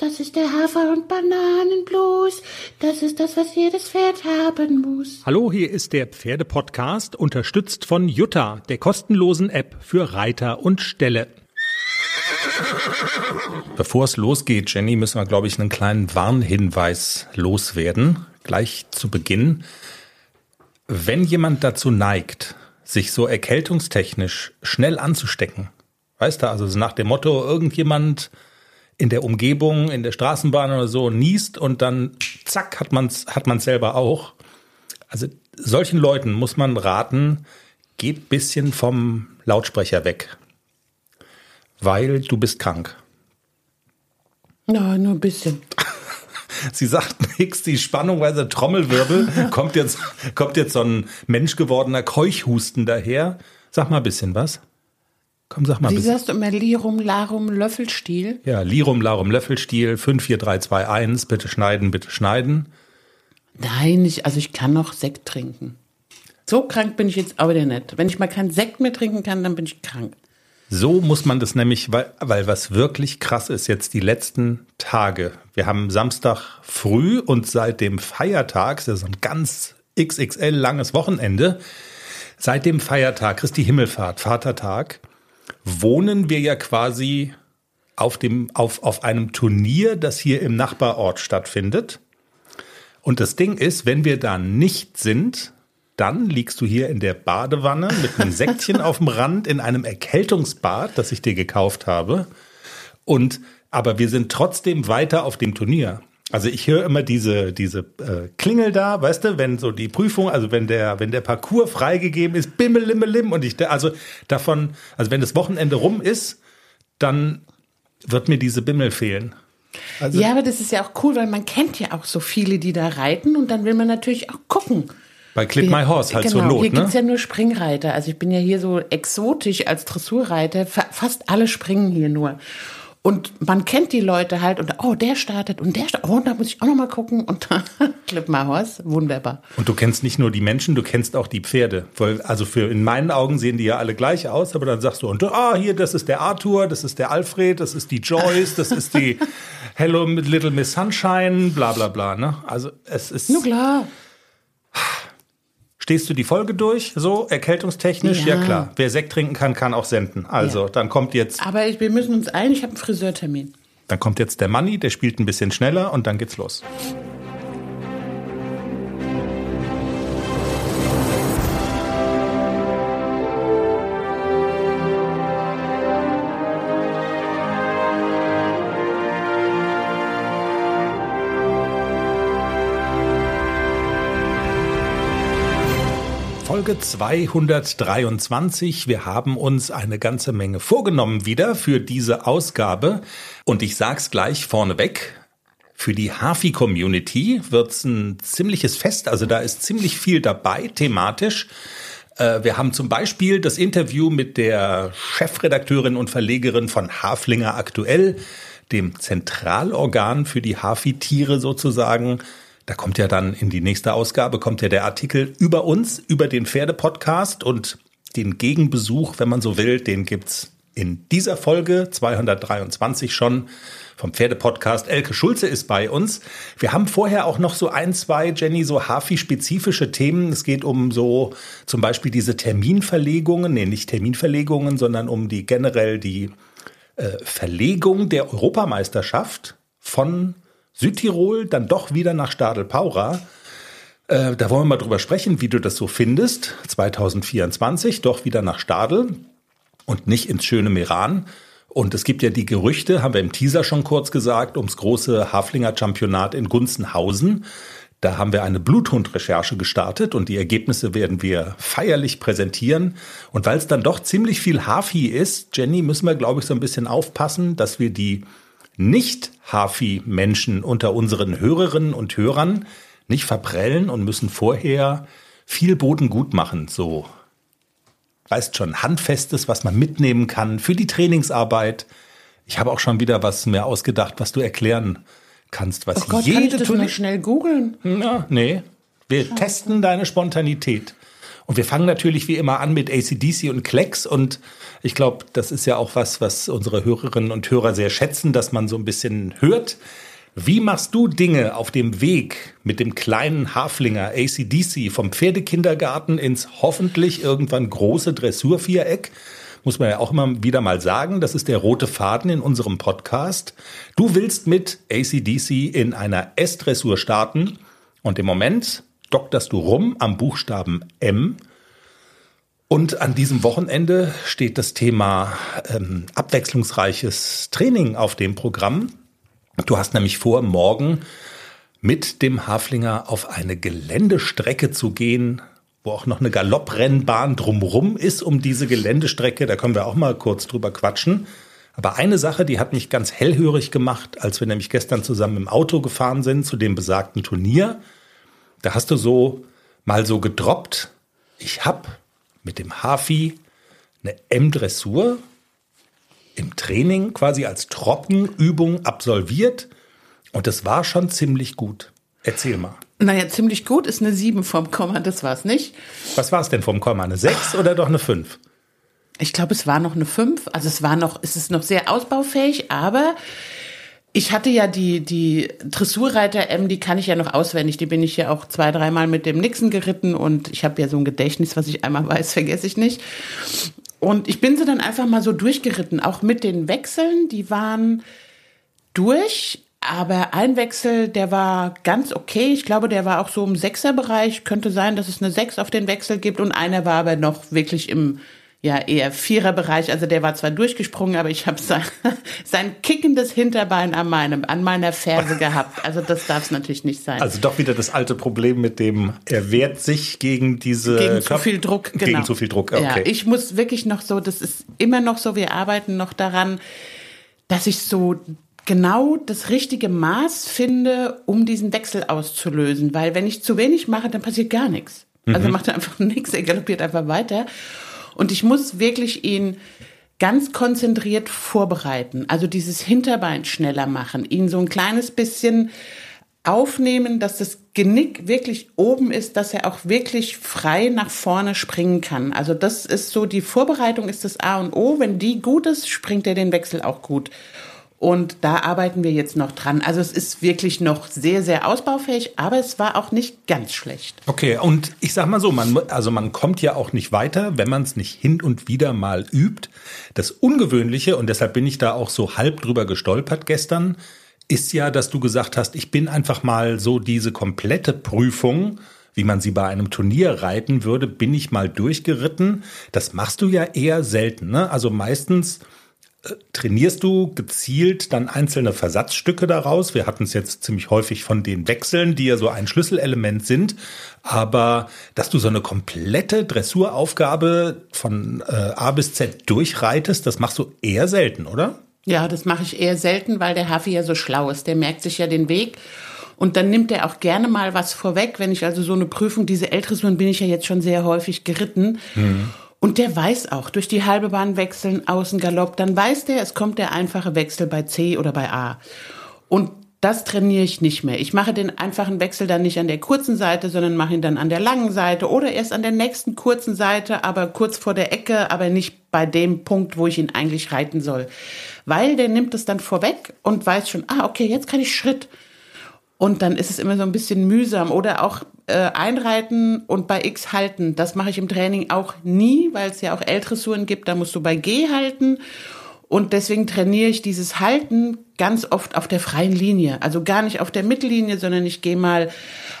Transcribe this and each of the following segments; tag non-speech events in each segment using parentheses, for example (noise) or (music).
Das ist der Hafer- und Bananenblues. Das ist das, was jedes Pferd haben muss. Hallo, hier ist der Pferdepodcast, unterstützt von Jutta, der kostenlosen App für Reiter und Ställe. Bevor es losgeht, Jenny, müssen wir, glaube ich, einen kleinen Warnhinweis loswerden. Gleich zu Beginn. Wenn jemand dazu neigt, sich so erkältungstechnisch schnell anzustecken, weißt du, also nach dem Motto, irgendjemand in der Umgebung, in der Straßenbahn oder so niest und dann zack hat man's hat man's selber auch. Also solchen Leuten muss man raten, geht bisschen vom Lautsprecher weg, weil du bist krank. Ja, nur ein bisschen. (laughs) Sie sagt nichts, die Spannung, weil sie Trommelwirbel, (laughs) kommt jetzt, kommt jetzt so ein menschgewordener Keuchhusten daher. Sag mal ein bisschen was. Komm, sag mal. Wie sagst du immer Lirum, Larum, Löffelstiel? Ja, Lirum, Larum, Löffelstiel, 5, 4, 3, 2, 1, bitte schneiden, bitte schneiden. Nein, ich, also ich kann noch Sekt trinken. So krank bin ich jetzt aber nicht. Wenn ich mal keinen Sekt mehr trinken kann, dann bin ich krank. So muss man das nämlich, weil, weil was wirklich krass ist jetzt die letzten Tage. Wir haben Samstag früh und seit dem Feiertag, das ist ein ganz XXL langes Wochenende, seit dem Feiertag, Christi Himmelfahrt, Vatertag, wohnen wir ja quasi auf, dem, auf, auf einem Turnier, das hier im Nachbarort stattfindet. Und das Ding ist, wenn wir da nicht sind, dann liegst du hier in der Badewanne mit einem Säckchen (laughs) auf dem Rand in einem Erkältungsbad, das ich dir gekauft habe. Und aber wir sind trotzdem weiter auf dem Turnier. Also ich höre immer diese diese äh, Klingel da, weißt du, wenn so die Prüfung, also wenn der wenn der Parcours freigegeben ist, bimmelimmelim und ich also davon, also wenn das Wochenende rum ist, dann wird mir diese Bimmel fehlen. Also ja, aber das ist ja auch cool, weil man kennt ja auch so viele, die da reiten und dann will man natürlich auch gucken. Bei Clip My Horse halt genau, zur Not, hier ne? gibt's ja nur Springreiter. Also ich bin ja hier so exotisch als Dressurreiter. Fa fast alle springen hier nur. Und man kennt die Leute halt und oh, der startet und der startet. Oh, da muss ich auch noch mal gucken. Und (laughs) Horse, wunderbar. Und du kennst nicht nur die Menschen, du kennst auch die Pferde. Weil, also für in meinen Augen sehen die ja alle gleich aus, aber dann sagst du, und ah, hier, das ist der Arthur, das ist der Alfred, das ist die Joyce, das ist die (laughs) Hello Little Miss Sunshine, bla bla bla. Ne? Also es ist. Nur klar. Stehst du die Folge durch, so erkältungstechnisch? Ja, Ja. klar. Wer Sekt trinken kann, kann auch senden. Also, Ja. dann kommt jetzt, Aber ich, wir müssen uns ein, ich habe einen Friseurtermin. dann kommt jetzt der Manni, der spielt ein bisschen schneller und dann geht's los. Folge 223. Wir haben uns eine ganze Menge vorgenommen wieder für diese Ausgabe. Und ich sag's gleich vorneweg. Für die Hafi-Community wird's ein ziemliches Fest. Also da ist ziemlich viel dabei, thematisch. Äh, Wir haben zum Beispiel das Interview mit der Chefredakteurin und Verlegerin von Haflinger Aktuell, dem Zentralorgan für die Hafi-Tiere sozusagen. Da kommt ja dann in die nächste Ausgabe, kommt ja der Artikel über uns, über den Pferdepodcast und den Gegenbesuch, wenn man so will, den gibt's in dieser Folge 223 schon vom Pferdepodcast. Elke Schulze ist bei uns. Wir haben vorher auch noch so ein, zwei, Jenny, so Hafi-spezifische Themen. Es geht um so zum Beispiel diese Terminverlegungen, nee, nicht Terminverlegungen, sondern um die generell die äh, Verlegung der Europameisterschaft von Südtirol dann doch wieder nach Stadel-Paura. Äh, da wollen wir mal drüber sprechen, wie du das so findest. 2024 doch wieder nach Stadel und nicht ins schöne Meran. Und es gibt ja die Gerüchte, haben wir im Teaser schon kurz gesagt, ums große Haflinger-Championat in Gunzenhausen. Da haben wir eine Bluthund-Recherche gestartet und die Ergebnisse werden wir feierlich präsentieren. Und weil es dann doch ziemlich viel Hafi ist, Jenny, müssen wir, glaube ich, so ein bisschen aufpassen, dass wir die nicht-Hafi-Menschen unter unseren Hörerinnen und Hörern nicht verprellen und müssen vorher viel Boden gut machen. So, weißt schon, Handfestes, was man mitnehmen kann für die Trainingsarbeit. Ich habe auch schon wieder was mir ausgedacht, was du erklären kannst, was Oh Gott, kann ich jede das mal schnell googeln? ja, nee. Wir testen deine Spontanität. Und wir fangen natürlich wie immer an mit ACDC und Klecks und ich glaube, das ist ja auch was, was unsere Hörerinnen und Hörer sehr schätzen, dass man so ein bisschen hört. Wie machst du Dinge auf dem Weg mit dem kleinen Haflinger ACDC vom Pferdekindergarten ins hoffentlich irgendwann große Dressurviereck? Muss man ja auch immer wieder mal sagen, das ist der rote Faden in unserem Podcast. Du willst mit ACDC in einer S-Dressur starten und im Moment dokterst du rum am Buchstaben M. Und an diesem Wochenende steht das Thema ähm, abwechslungsreiches Training auf dem Programm. Du hast nämlich vor, morgen mit dem Haflinger auf eine Geländestrecke zu gehen, wo auch noch eine Galopprennbahn drumrum ist um diese Geländestrecke. Da können wir auch mal kurz drüber quatschen. Aber eine Sache, die hat mich ganz hellhörig gemacht, als wir nämlich gestern zusammen im Auto gefahren sind zu dem besagten Turnier. Da hast du so mal so gedroppt, ich hab mit dem Hafi eine M-Dressur im Training quasi als Trockenübung absolviert und das war schon ziemlich gut. Erzähl mal. Naja, ziemlich gut ist eine 7 vom Komma, das war es nicht. Was war es denn vom Komma? Eine 6 oder doch eine 5? Ich glaube, es war noch eine 5. Also es war noch, es ist noch sehr ausbaufähig, aber ich hatte ja die, die Dressurreiter M, die kann ich ja noch auswendig. Die bin ich ja auch zwei, dreimal mit dem Nixon geritten und ich habe ja so ein Gedächtnis, was ich einmal weiß, (laughs) vergesse ich nicht. Und ich bin sie dann einfach mal so durchgeritten, auch mit den Wechseln. Die waren durch, aber ein Wechsel, der war ganz okay. Ich glaube, der war auch so im Sechserbereich. Könnte sein, dass es eine Sechs auf den Wechsel gibt und einer war aber noch wirklich im ja eher Viererbereich. Also der war zwar durchgesprungen, aber ich habe sein, (laughs) sein kickendes Hinterbein an meinem, an meiner Ferse gehabt. Also das darf es natürlich nicht sein. Also doch wieder das alte Problem mit dem, er wehrt sich gegen diese gegen zu viel Druck. Genau. Gegen zu viel Druck. Okay. Ja, ich muss wirklich noch so, das ist immer noch so, wir arbeiten noch daran, dass ich so genau das richtige Maß finde, um diesen Wechsel auszulösen. Weil wenn ich zu wenig mache, dann passiert gar nichts. Also mhm. macht er einfach (laughs) nichts, er galoppiert einfach weiter. Und ich muss wirklich ihn ganz konzentriert vorbereiten. Also dieses Hinterbein schneller machen, ihn so ein kleines bisschen aufnehmen, dass das Genick wirklich oben ist, dass er auch wirklich frei nach vorne springen kann. Also das ist so, die Vorbereitung ist das A und O. Wenn die gut ist, springt er den Wechsel auch gut. Und da arbeiten wir jetzt noch dran. Also es ist wirklich noch sehr, sehr ausbaufähig, aber es war auch nicht ganz schlecht. Okay, und ich sag mal so, man, also man kommt ja auch nicht weiter, wenn man es nicht hin und wieder mal übt. Das Ungewöhnliche, und deshalb bin ich da auch so halb drüber gestolpert gestern, ist ja, dass du gesagt hast, ich bin einfach mal so diese komplette Prüfung wie man sie bei einem Turnier reiten würde, bin ich mal durchgeritten. Das machst du ja eher selten. Ne? Also meistens trainierst du gezielt dann einzelne Versatzstücke daraus? Wir hatten es jetzt ziemlich häufig von den Wechseln, die ja so ein Schlüsselelement sind. Aber dass du so eine komplette Dressuraufgabe von äh, A bis Z durchreitest, das machst du eher selten, oder? Ja, das mache ich eher selten, weil der Hafi ja so schlau ist. Der merkt sich ja den Weg. Und dann nimmt er auch gerne mal was vorweg. Wenn ich also so eine Prüfung, diese L-Dressuren bin ich ja jetzt schon sehr häufig geritten. Mhm. Und der weiß auch, durch die halbe Bahn wechseln, Außengalopp, dann weiß der, es kommt der einfache Wechsel bei C oder bei A. Und das trainiere ich nicht mehr. Ich mache den einfachen Wechsel dann nicht an der kurzen Seite, sondern mache ihn dann an der langen Seite oder erst an der nächsten kurzen Seite, aber kurz vor der Ecke, aber nicht bei dem Punkt, wo ich ihn eigentlich reiten soll. Weil der nimmt es dann vorweg und weiß schon, ah, okay, jetzt kann ich Schritt. Und dann ist es immer so ein bisschen mühsam. Oder auch äh, einreiten und bei X halten. Das mache ich im Training auch nie, weil es ja auch L-Dressuren gibt. Da musst du bei G halten. Und deswegen trainiere ich dieses Halten ganz oft auf der freien Linie. Also gar nicht auf der Mittellinie, sondern ich gehe mal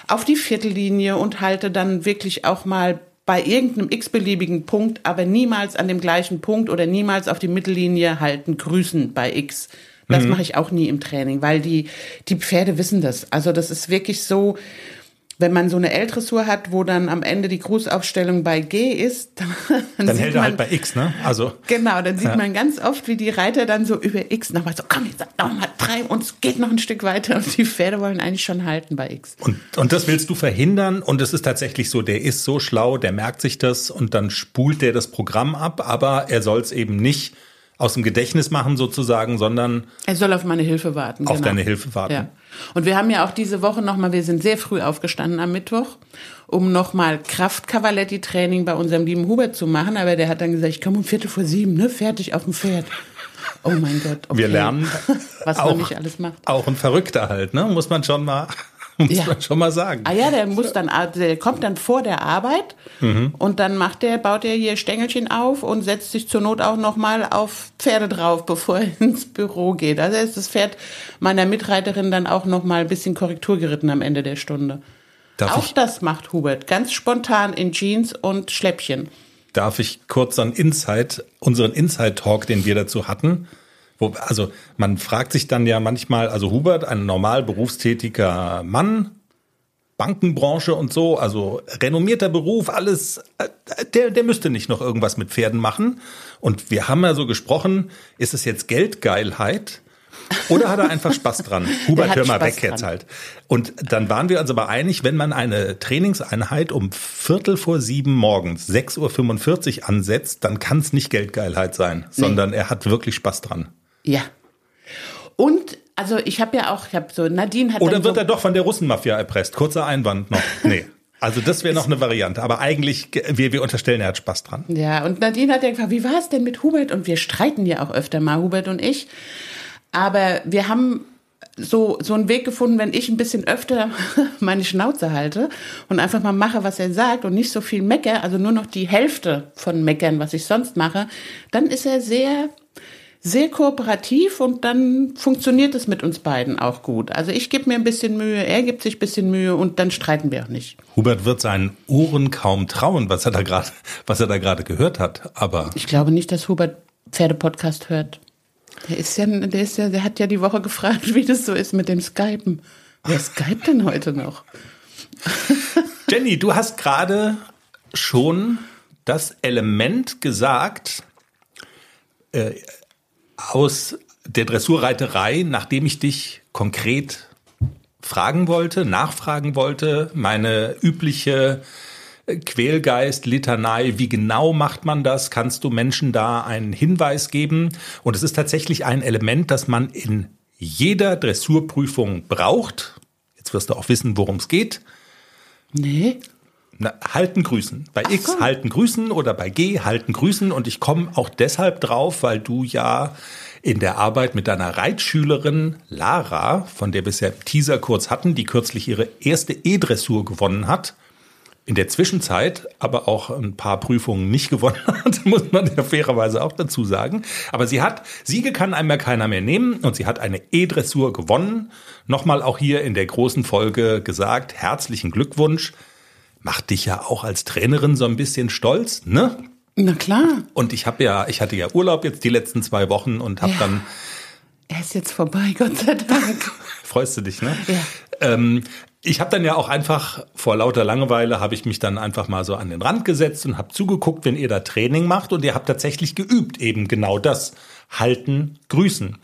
auf die Viertellinie und halte dann wirklich auch mal bei irgendeinem x-beliebigen Punkt, aber niemals an dem gleichen Punkt oder niemals auf die Mittellinie halten, grüßen bei X. Das mhm. mache ich auch nie im Training, weil die, die Pferde wissen das. Also das ist wirklich so, wenn man so eine L-Dressur hat, wo dann am Ende die Grußaufstellung bei G ist, (laughs) dann, dann hält er halt bei X, ne? Also genau, dann sieht ja. man ganz oft, wie die Reiter dann so über X nochmal so, komm, jetzt nochmal drei und es geht noch ein Stück weiter und die Pferde wollen eigentlich schon halten bei X. Und, und das willst du verhindern und es ist tatsächlich so, der ist so schlau, der merkt sich das und dann spult der das Programm ab, aber er soll es eben nicht aus dem Gedächtnis machen sozusagen, sondern er soll auf meine Hilfe warten. Auf genau. deine Hilfe warten. Ja. Und wir haben ja auch diese Woche nochmal, wir sind sehr früh aufgestanden am Mittwoch, um nochmal Kraft-Cavaletti-Training bei unserem lieben Hubert zu machen. Aber der hat dann gesagt, ich komme um Viertel vor sieben, ne, fertig auf dem Pferd. Oh mein Gott. Okay. Wir lernen, was auch, man nicht alles macht. Auch ein Verrückter halt, ne? Muss man schon mal (laughs) muss ja. man schon mal sagen. Ah ja, der muss dann, der kommt dann vor der Arbeit mhm. und dann macht der, baut er hier Stängelchen auf und setzt sich zur Not auch nochmal auf Pferde drauf, (laughs) bevor er ins Büro geht. Also ist das Pferd meiner Mitreiterin dann auch nochmal ein bisschen Korrektur geritten am Ende der Stunde. Darf auch das macht Hubert, ganz spontan in Jeans und Schläppchen. Darf ich kurz einen Insight, unseren Inside-Talk, den wir dazu hatten, wo, also man fragt sich dann ja manchmal, also Hubert, ein normal berufstätiger Mann, Bankenbranche und so, also renommierter Beruf, alles, äh, der, der müsste nicht noch irgendwas mit Pferden machen. Und wir haben ja so gesprochen, ist es jetzt Geldgeilheit? Oder hat er einfach Spaß dran? (laughs) Hubert, hör mal Spaß weg dran. jetzt halt. Und dann waren wir uns aber einig, wenn man eine Trainingseinheit um Viertel vor sieben morgens, 6.45 Uhr ansetzt, dann kann es nicht Geldgeilheit sein, sondern nee. er hat wirklich Spaß dran. Ja. Und also ich habe ja auch, ich habe so Nadine hat Oder wird so er doch von der Russenmafia erpresst? Kurzer Einwand noch. (laughs) Nee. Also das wäre noch eine Variante, aber eigentlich, wir, wir unterstellen, er hat Spaß dran. Ja, und Nadine hat ja gefragt, wie war es denn mit Hubert? Und wir streiten ja auch öfter mal, Hubert und ich. Aber wir haben so, so einen Weg gefunden, wenn ich ein bisschen öfter (laughs) meine Schnauze halte und einfach mal mache, was er sagt und nicht so viel mecker, also nur noch die Hälfte von meckern, was ich sonst mache, dann ist er sehr sehr kooperativ und dann funktioniert es mit uns beiden auch gut. Also ich gebe mir ein bisschen Mühe, er gibt sich ein bisschen Mühe und dann streiten wir auch nicht. Hubert wird seinen Ohren kaum trauen, was er da gerade, was er da gerade gehört hat. Aber ich glaube nicht, dass Hubert Pferdepodcast hört. Der ist ja, der ist ja, der hat ja die Woche gefragt, wie das so ist mit dem Skypen. Wer Skype denn heute noch? (laughs) Jenny, du hast gerade schon das Element gesagt, äh, aus der Dressurreiterei, nachdem ich dich konkret fragen wollte, nachfragen wollte, meine übliche Quälgeist-Litanei, wie genau macht man das? Kannst du Menschen da einen Hinweis geben? Und es ist tatsächlich ein Element, das man in jeder Dressurprüfung braucht. Jetzt wirst du auch wissen, worum es geht. Nee. Na, halten grüßen. Bei Ach X so. halten grüßen oder bei G halten grüßen. Und ich komme auch deshalb drauf, weil du ja in der Arbeit mit deiner Reitschülerin Lara, von der wir es ja im Teaser kurz hatten, die kürzlich ihre erste E-Dressur gewonnen hat, in der Zwischenzeit aber auch ein paar Prüfungen nicht gewonnen (laughs) hat, muss man ja fairerweise auch dazu sagen. Aber sie hat, Siege kann einem ja keiner mehr nehmen und sie hat eine E-Dressur gewonnen. Nochmal auch hier in der großen Folge gesagt, herzlichen Glückwunsch macht dich ja auch als Trainerin so ein bisschen stolz, ne? Na klar. Und ich habe ja, ich hatte ja Urlaub jetzt die letzten zwei Wochen und habe ja. dann. Er ist jetzt vorbei, (laughs) Gott sei Dank. Freust du dich, ne? Ja. Ähm, ich habe dann ja auch einfach vor lauter Langeweile habe ich mich dann einfach mal so an den Rand gesetzt und habe zugeguckt, wenn ihr da Training macht und ihr habt tatsächlich geübt eben genau das halten, grüßen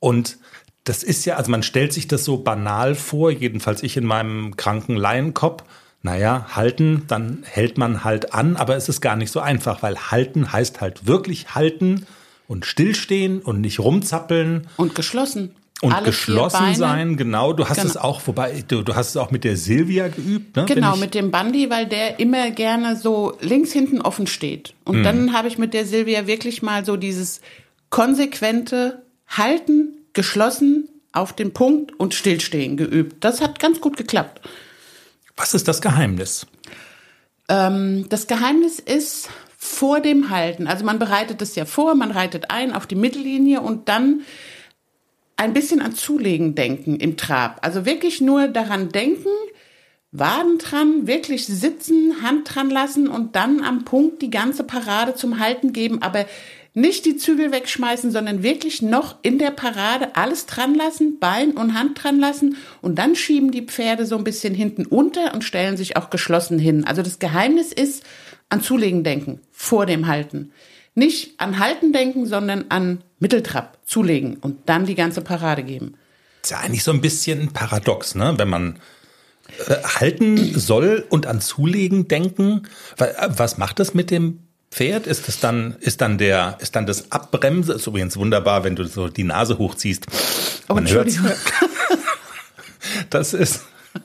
und das ist ja, also man stellt sich das so banal vor, jedenfalls ich in meinem kranken Laienkopf naja, halten, dann hält man halt an, aber es ist gar nicht so einfach, weil halten heißt halt wirklich halten und stillstehen und nicht rumzappeln. Und geschlossen. Und Alle geschlossen sein, genau. Du hast genau. es auch, wobei, du, du hast es auch mit der Silvia geübt, ne? Genau, mit dem Bandi, weil der immer gerne so links hinten offen steht. Und mhm. dann habe ich mit der Silvia wirklich mal so dieses konsequente Halten, geschlossen, auf den Punkt und stillstehen geübt. Das hat ganz gut geklappt. Was ist das Geheimnis? Ähm, das Geheimnis ist vor dem Halten. Also man bereitet es ja vor, man reitet ein auf die Mittellinie und dann ein bisschen an Zulegen denken im Trab. Also wirklich nur daran denken, Waden dran, wirklich sitzen, Hand dran lassen und dann am Punkt die ganze Parade zum Halten geben, aber nicht die Zügel wegschmeißen, sondern wirklich noch in der Parade alles dran lassen, Bein und Hand dran lassen und dann schieben die Pferde so ein bisschen hinten unter und stellen sich auch geschlossen hin. Also das Geheimnis ist an Zulegen denken, vor dem Halten. Nicht an Halten denken, sondern an Mitteltrab zulegen und dann die ganze Parade geben. ist ja eigentlich so ein bisschen paradox, ne? Wenn man äh, halten soll und an Zulegen denken. Was macht das mit dem Pferd? Ist das dann, ist dann der, ist dann das Abbremse? Ist übrigens wunderbar, wenn du so die Nase hochziehst. Oh, Man hört's. Entschuldigung. (laughs) Das ist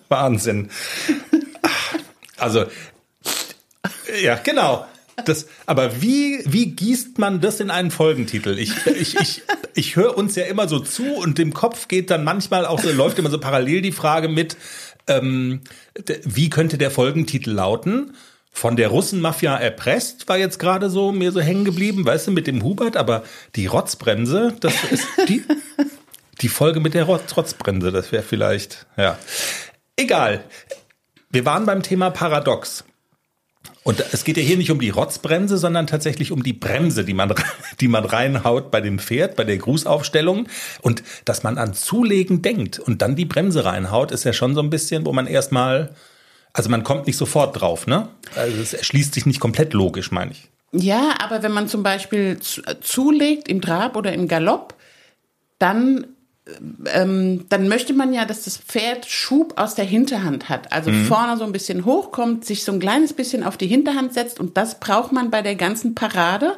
Wahnsinn. Also, ja, genau. Das, aber wie, wie gießt man das in einen Folgentitel? Ich, ich, ich, ich höre uns ja immer so zu und im Kopf geht dann manchmal auch so, läuft immer so parallel die Frage mit, ähm, wie könnte der Folgentitel lauten? Von der Russenmafia erpresst war jetzt gerade so mir so hängen geblieben, weißt du, mit dem Hubert, aber die Rotzbremse, das ist die, die Folge mit der Rotz Rotzbremse, das wäre vielleicht, ja. Egal. Wir waren beim Thema Paradox. Und es geht ja hier nicht um die Rotzbremse, sondern tatsächlich um die Bremse, die man, (laughs) die man reinhaut bei dem Pferd, bei der Grußaufstellung. Und dass man an Zulegen denkt und dann die Bremse reinhaut, ist ja schon so ein bisschen, wo man erstmal, also man kommt nicht sofort drauf, ne? Also es erschließt sich nicht komplett logisch, meine ich. Ja, aber wenn man zum Beispiel äh, zulegt im Trab oder im Galopp, dann, ähm, dann möchte man ja, dass das Pferd Schub aus der Hinterhand hat. Also vorne so ein bisschen hochkommt, sich so ein kleines bisschen auf die Hinterhand setzt und das braucht man bei der ganzen Parade,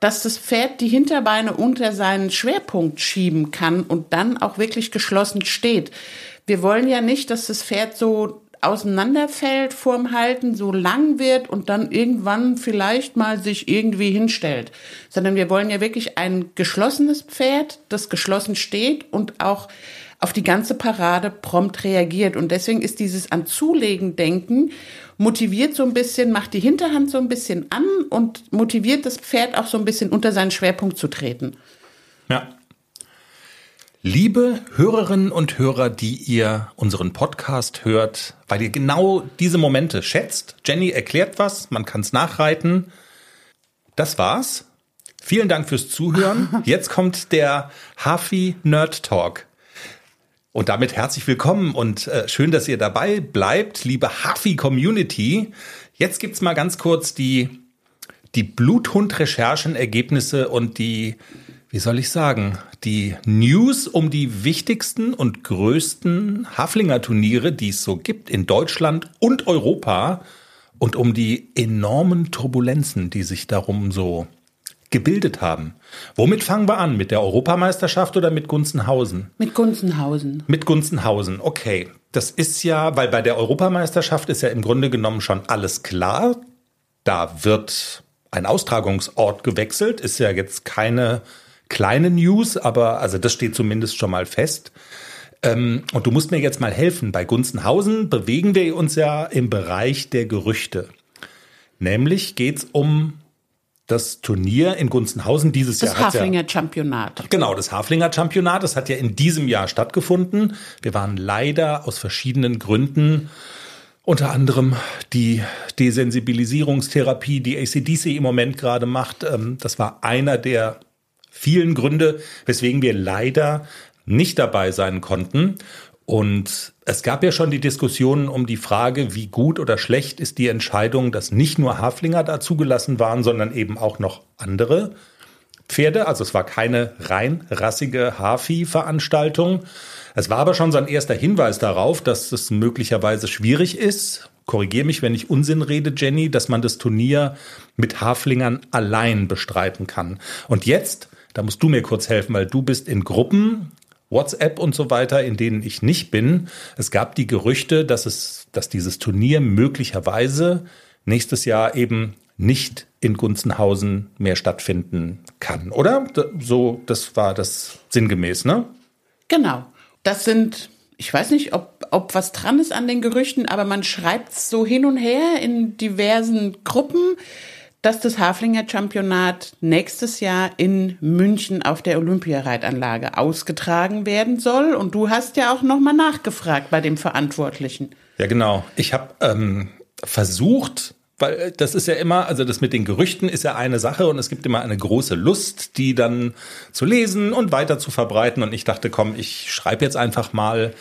dass das Pferd die Hinterbeine unter seinen Schwerpunkt schieben kann und dann auch wirklich geschlossen steht. Wir wollen ja nicht, dass das Pferd so auseinanderfällt vorm Halten, so lang wird und dann irgendwann vielleicht mal sich irgendwie hinstellt. Sondern wir wollen ja wirklich ein geschlossenes Pferd, das geschlossen steht und auch auf die ganze Parade prompt reagiert. Und deswegen ist dieses an Zulegen denken motiviert so ein bisschen, macht die Hinterhand so ein bisschen an und motiviert das Pferd auch so ein bisschen unter seinen Schwerpunkt zu treten. Ja. Liebe Hörerinnen und Hörer, die ihr unseren Podcast hört, weil ihr genau diese Momente schätzt. Jenny erklärt was, man kann es nachreiten. Das war's. Vielen Dank fürs Zuhören. (laughs) Jetzt kommt der Hafi Nerd Talk. Und damit herzlich willkommen und äh, schön, dass ihr dabei bleibt, liebe Hafi Community. Jetzt gibt's mal ganz kurz die die Bluthund-Recherchenergebnisse und die, wie soll ich sagen, die News um die wichtigsten und größten Haflinger-Turniere, die es so gibt in Deutschland und Europa und um die enormen Turbulenzen, die sich darum so gebildet haben. Womit fangen wir an? Mit der Europameisterschaft oder mit Gunzenhausen? Mit Gunzenhausen. Mit Gunzenhausen, okay. Das ist ja, weil bei der Europameisterschaft ist ja im Grunde genommen schon alles klar. Da wird ein Austragungsort gewechselt. Ist ja jetzt keine kleine News, aber also das steht zumindest schon mal fest. Ähm, und du musst mir jetzt mal helfen. Bei Gunzenhausen bewegen wir uns ja im Bereich der Gerüchte. Nämlich geht's um das Turnier in Gunzenhausen dieses Das Jahr. ja- Haflinger Championat. Genau, das Haflinger Championat, das hat ja in diesem Jahr stattgefunden. Wir waren leider aus verschiedenen Gründen, unter anderem die Desensibilisierungstherapie, die ACDC im Moment gerade macht. ähm, Das war einer der vielen Gründe, weswegen wir leider nicht dabei sein konnten. Und es gab ja schon die Diskussionen um die Frage, wie gut oder schlecht ist die Entscheidung, dass nicht nur Haflinger da zugelassen waren, sondern eben auch noch andere Pferde. Also es war keine rein rassige Hafi-Veranstaltung. Es war aber schon so ein erster Hinweis darauf, dass es möglicherweise schwierig ist. Korrigiere mich, wenn ich Unsinn rede, Jenny, dass man das Turnier mit Haflingern allein bestreiten kann. Und jetzt, da musst du mir kurz helfen, weil du bist in Gruppen, WhatsApp und so weiter, in denen ich nicht bin. Es gab die Gerüchte, dass es, dass dieses Turnier möglicherweise nächstes Jahr eben nicht in Gunzenhausen mehr stattfinden kann, oder? So, das war das sinngemäß, ne? Genau. Das sind, ich weiß nicht, ob, ob was dran ist an den Gerüchten, aber man schreibt so hin und her in diversen Gruppen, dass das Haflinger Championat nächstes Jahr in München auf der Olympiareitanlage ausgetragen werden soll. Und du hast ja auch nochmal nachgefragt bei dem Verantwortlichen. Ja, genau. Ich habe ähm, versucht, weil äh, das ist ja immer, also das mit den Gerüchten ist ja eine Sache und es gibt immer eine große Lust, die dann zu lesen und weiter zu verbreiten. Und ich dachte, komm, ich schreibe jetzt einfach mal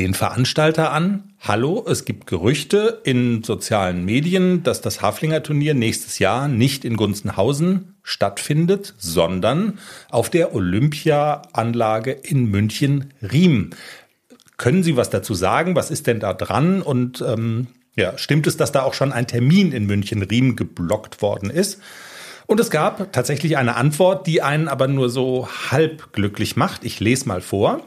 den Veranstalter an. Hallo, es gibt Gerüchte in sozialen Medien, dass das Haflinger Turnier nächstes Jahr nicht in Gunzenhausen stattfindet, sondern auf der Olympiaanlage in München Riem. Können Sie was dazu sagen? Was ist denn da dran? Und ähm, Ja, stimmt es, dass da auch schon ein Termin in München-Riem geblockt worden ist? Und es gab tatsächlich eine Antwort, die einen aber nur so halb glücklich macht. Ich lese mal vor.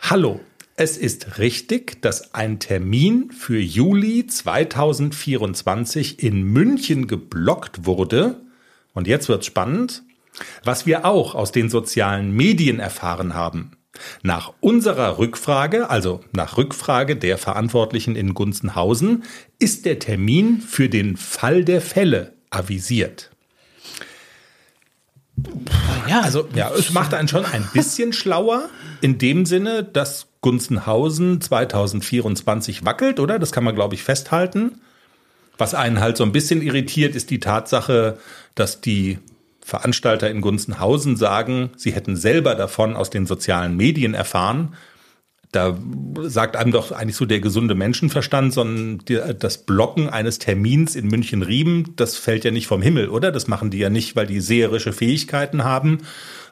Hallo, es ist richtig, dass ein Termin für Juli 2024 in München geblockt wurde. Und jetzt wird's spannend. Was wir auch aus den sozialen Medien erfahren haben. Nach unserer Rückfrage, also nach Rückfrage der Verantwortlichen in Gunzenhausen, ist der Termin für den Fall der Fälle avisiert. Ja, also ja, es macht einen schon ein bisschen schlauer in dem Sinne, dass Gunzenhausen 2024 wackelt, oder? Das kann man, glaube ich, festhalten. Was einen halt so ein bisschen irritiert, ist die Tatsache, dass die Veranstalter in Gunzenhausen sagen, sie hätten selber davon aus den sozialen Medien erfahren da sagt einem doch eigentlich so der gesunde Menschenverstand, sondern das Blocken eines Termins in München-Riemen, das fällt ja nicht vom Himmel, oder? Das machen die ja nicht, weil die seherische Fähigkeiten haben,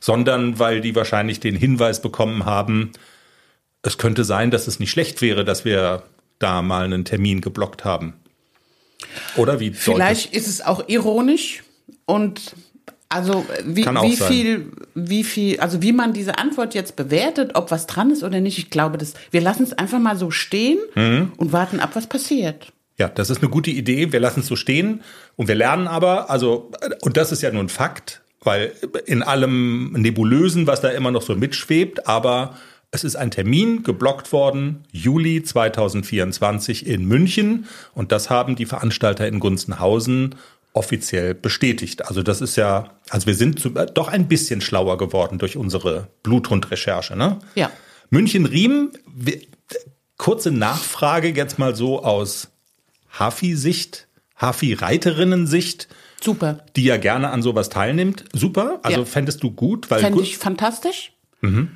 sondern weil die wahrscheinlich den Hinweis bekommen haben, es könnte sein, dass es nicht schlecht wäre, dass wir da mal einen Termin geblockt haben. Oder wie? Vielleicht ist es auch ironisch und also wie, wie viel, wie viel, also wie man diese Antwort jetzt bewertet, ob was dran ist oder nicht, ich glaube, das, wir lassen es einfach mal so stehen mhm. und warten ab, was passiert. Ja, das ist eine gute Idee. Wir lassen es so stehen und wir lernen aber, also, und das ist ja nur ein Fakt, weil in allem Nebulösen, was da immer noch so mitschwebt, aber es ist ein Termin geblockt worden, Juli 2024 in München. Und das haben die Veranstalter in Gunzenhausen offiziell bestätigt. Also das ist ja, also wir sind zu, äh, doch ein bisschen schlauer geworden durch unsere Bluthund-Recherche, ne? Ja. München-Riem, kurze Nachfrage jetzt mal so aus Hafi-Sicht, Hafi-Reiterinnen-Sicht. Super. Die ja gerne an sowas teilnimmt. Super. Also ja. fändest du gut? Weil Fände ich fantastisch. Mhm.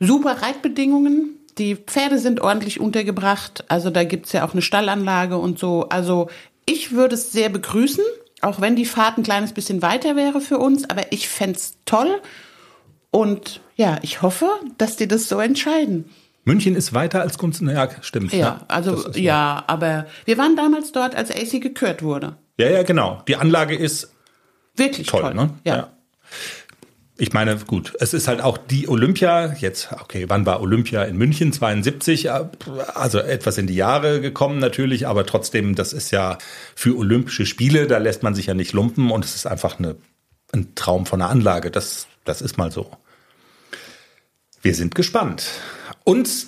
Super Reitbedingungen. Die Pferde sind ordentlich untergebracht. Also da gibt's ja auch eine Stallanlage und so. Also ich würde es sehr begrüßen auch wenn die Fahrt ein kleines bisschen weiter wäre für uns, aber ich fände toll. Und ja, ich hoffe, dass die das so entscheiden. München ist weiter als Gunzen. Ja, stimmt. Ja, ja also ja, aber wir waren damals dort, als AC gekürt wurde. Ja, ja, genau. Die Anlage ist wirklich toll. toll. Ne? ja. ja ich meine, gut, es ist halt auch die Olympia, jetzt, okay, wann war Olympia in München? 72, also etwas in die Jahre gekommen natürlich, aber trotzdem, das ist ja für Olympische Spiele, da lässt man sich ja nicht lumpen und es ist einfach eine, ein Traum von einer Anlage, das, das ist mal so. Wir sind gespannt. Und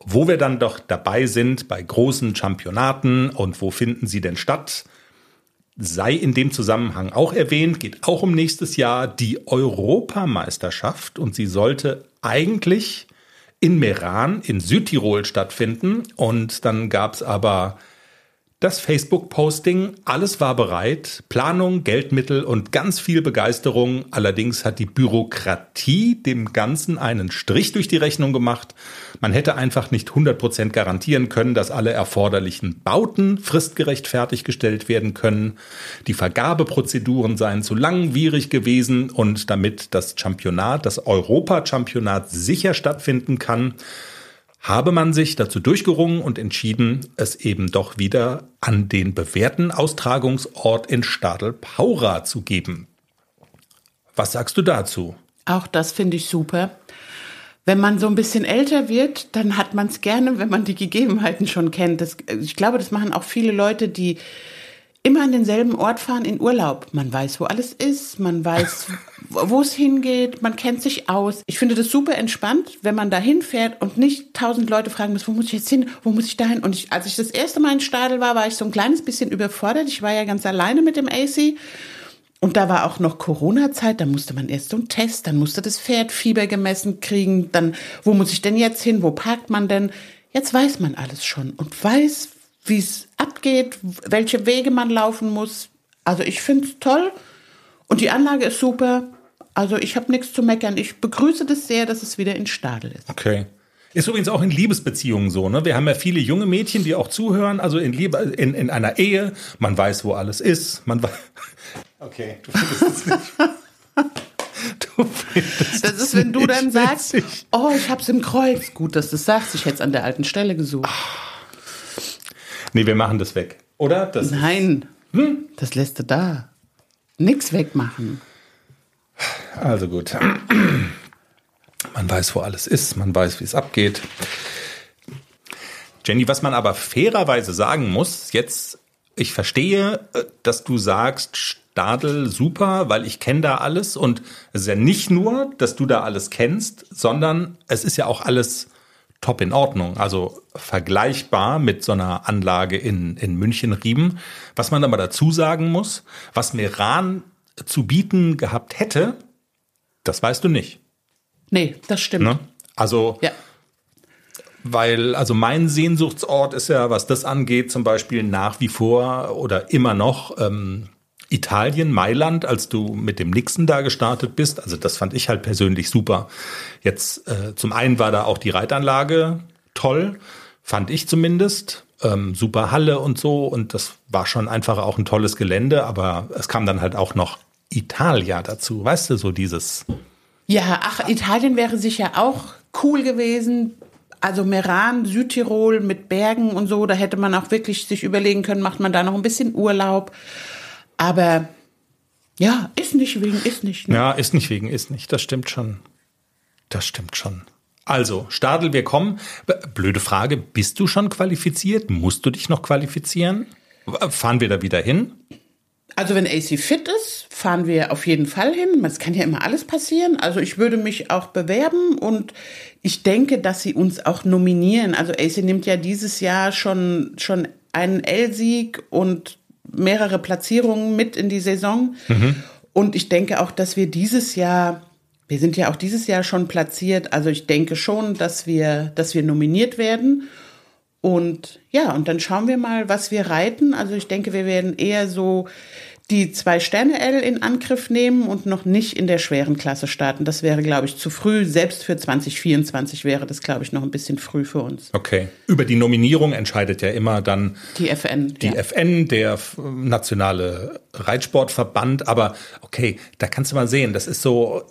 wo wir dann doch dabei sind bei großen Championaten und wo finden sie denn statt? Sei in dem Zusammenhang auch erwähnt, geht auch um nächstes Jahr die Europameisterschaft und sie sollte eigentlich in Meran in Südtirol stattfinden. Und dann gab es aber das Facebook-Posting, alles war bereit, Planung, Geldmittel und ganz viel Begeisterung. Allerdings hat die Bürokratie dem Ganzen einen Strich durch die Rechnung gemacht. Man hätte einfach nicht 100% garantieren können, dass alle erforderlichen Bauten fristgerecht fertiggestellt werden können. Die Vergabeprozeduren seien zu langwierig gewesen und damit das Championat, das Europa-Championat sicher stattfinden kann, habe man sich dazu durchgerungen und entschieden, es eben doch wieder an den bewährten Austragungsort in Stadel-Paura zu geben. Was sagst du dazu? Auch das finde ich super. Wenn man so ein bisschen älter wird, dann hat man es gerne, wenn man die Gegebenheiten schon kennt. Das, ich glaube, das machen auch viele Leute, die immer an denselben Ort fahren in Urlaub. Man weiß, wo alles ist, man weiß, (laughs) wo es hingeht, man kennt sich aus. Ich finde das super entspannt, wenn man da hinfährt und nicht tausend Leute fragen muss, wo muss ich jetzt hin, wo muss ich da hin? Und ich, als ich das erste Mal in Stadel war, war ich so ein kleines bisschen überfordert. Ich war ja ganz alleine mit dem AC. Und da war auch noch Corona-Zeit, da musste man erst so einen Test, dann musste das Pferd Fieber gemessen kriegen, dann, wo muss ich denn jetzt hin, wo parkt man denn? Jetzt weiß man alles schon und weiß, wie es abgeht, welche Wege man laufen muss. Also ich finde es toll und die Anlage ist super. Also ich habe nichts zu meckern. Ich begrüße das sehr, dass es wieder in Stadel ist. Okay. Ist übrigens auch in Liebesbeziehungen so, ne? Wir haben ja viele junge Mädchen, die auch zuhören, also in, Liebe, in, in einer Ehe, man weiß, wo alles ist, man weiß. (laughs) Okay, du findest es nicht. (laughs) Du das ist, wenn du dann sagst, oh, ich hab's im Kreuz. Gut, dass du sagst, ich hätte es an der alten Stelle gesucht. Nee, wir machen das weg. Oder? Das Nein, hm? das lässt du da. Nix wegmachen. Also gut. Man weiß, wo alles ist, man weiß, wie es abgeht. Jenny, was man aber fairerweise sagen muss, jetzt, ich verstehe, äh, dass du sagst, Stadel super, weil ich kenne da alles und es ist ja nicht nur, dass du da alles kennst, sondern es ist ja auch alles top in Ordnung, also vergleichbar mit so einer Anlage in, in München-Riemen. Was man aber dazu sagen muss, was Meran zu bieten gehabt hätte, das weißt du nicht. Nee, das stimmt. Ne? Also, ja. weil, also mein Sehnsuchtsort ist ja, was das angeht, zum Beispiel nach wie vor oder immer noch ähm, Italien, Mailand, als du mit dem Nixon da gestartet bist. Also das fand ich halt persönlich super. Jetzt äh, zum einen war da auch die Reitanlage toll, fand ich zumindest. Ähm, super Halle und so. Und das war schon einfach auch ein tolles Gelände. Aber es kam dann halt auch noch Italia dazu. Weißt du, so dieses. Ja, ach, Italien wäre sicher auch cool gewesen. Also Meran, Südtirol mit Bergen und so, da hätte man auch wirklich sich überlegen können, macht man da noch ein bisschen Urlaub. Aber ja, ist nicht wegen, ist nicht. Ne? Ja, ist nicht wegen, ist nicht. Das stimmt schon. Das stimmt schon. Also, Stadel, wir kommen. Blöde Frage, bist du schon qualifiziert? Musst du dich noch qualifizieren? Fahren wir da wieder hin? Also wenn AC fit ist, fahren wir auf jeden Fall hin. Es kann ja immer alles passieren. Also ich würde mich auch bewerben und ich denke, dass sie uns auch nominieren. Also AC nimmt ja dieses Jahr schon, schon einen L-Sieg und mehrere Platzierungen mit in die Saison. Mhm. Und ich denke auch, dass wir dieses Jahr, wir sind ja auch dieses Jahr schon platziert, also ich denke schon, dass wir, dass wir nominiert werden. Und ja, und dann schauen wir mal, was wir reiten. Also ich denke, wir werden eher so die zwei Sterne L in Angriff nehmen und noch nicht in der schweren Klasse starten. Das wäre, glaube ich, zu früh. Selbst für 2024 wäre das, glaube ich, noch ein bisschen früh für uns. Okay. Über die Nominierung entscheidet ja immer dann die FN. Die ja. FN, der nationale Reitsportverband. Aber okay, da kannst du mal sehen, das ist so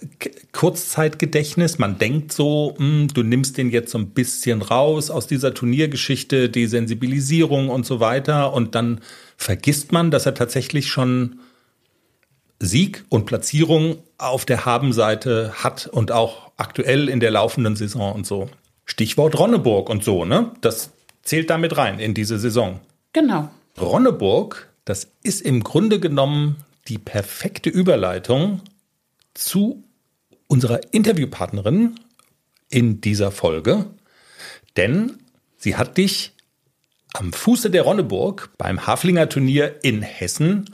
Kurzzeitgedächtnis. Man denkt so, mh, hm, du nimmst den jetzt so ein bisschen raus aus dieser Turniergeschichte, die Sensibilisierung und so weiter. Und dann vergisst man, dass er tatsächlich schon Sieg und Platzierung auf der Habenseite hat und auch aktuell in der laufenden Saison und so. Stichwort Ronneburg und so, ne? Das zählt damit rein in diese Saison. Genau. Ronneburg, das ist im Grunde genommen die perfekte Überleitung zu unserer Interviewpartnerin in dieser Folge, denn sie hat dich am Fuße der Ronneburg beim Haflinger Turnier in Hessen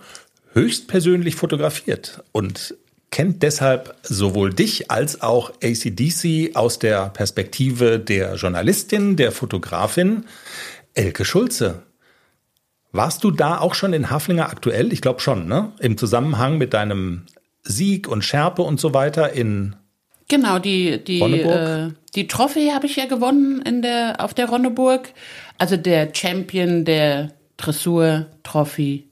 höchstpersönlich fotografiert und kennt deshalb sowohl dich als auch ACDC aus der Perspektive der Journalistin, der Fotografin Elke Schulze. Warst du da auch schon in Haflinger aktuell? Ich glaube schon, ne? Im Zusammenhang mit deinem Sieg und Schärpe und so weiter in Genau, die die äh, die Trophäe habe ich ja gewonnen in der auf der Ronneburg. Also der Champion der Dressur Trophy.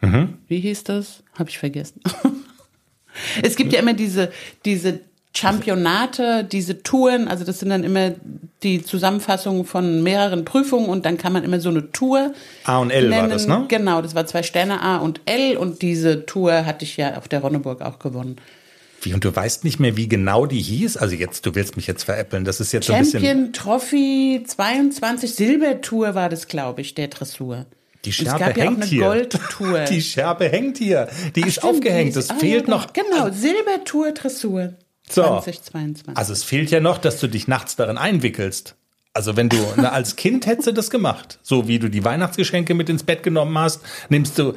Mhm. Wie hieß das? Habe ich vergessen. (laughs) es gibt ja immer diese, diese Championate, diese Touren, also das sind dann immer die Zusammenfassung von mehreren Prüfungen und dann kann man immer so eine Tour. A und L nennen. war das, ne? Genau, das war zwei Sterne A und L und diese Tour hatte ich ja auf der Ronneburg auch gewonnen. Wie, und du weißt nicht mehr, wie genau die hieß? Also jetzt, du willst mich jetzt veräppeln. Das ist jetzt Champion so ein bisschen. Champion Trophy 22 Silbertour war das, glaube ich, der Dressur. Die Scherbe hängt hier. (laughs) Die Scherbe hängt hier. Die Ach, ist stimmt, aufgehängt. Es fehlt ja, noch. Genau, Silbertour Dressur. So. 2022. Also es fehlt ja noch, dass du dich nachts darin einwickelst. Also wenn du na, als Kind hättest du das gemacht, so wie du die Weihnachtsgeschenke mit ins Bett genommen hast, nimmst du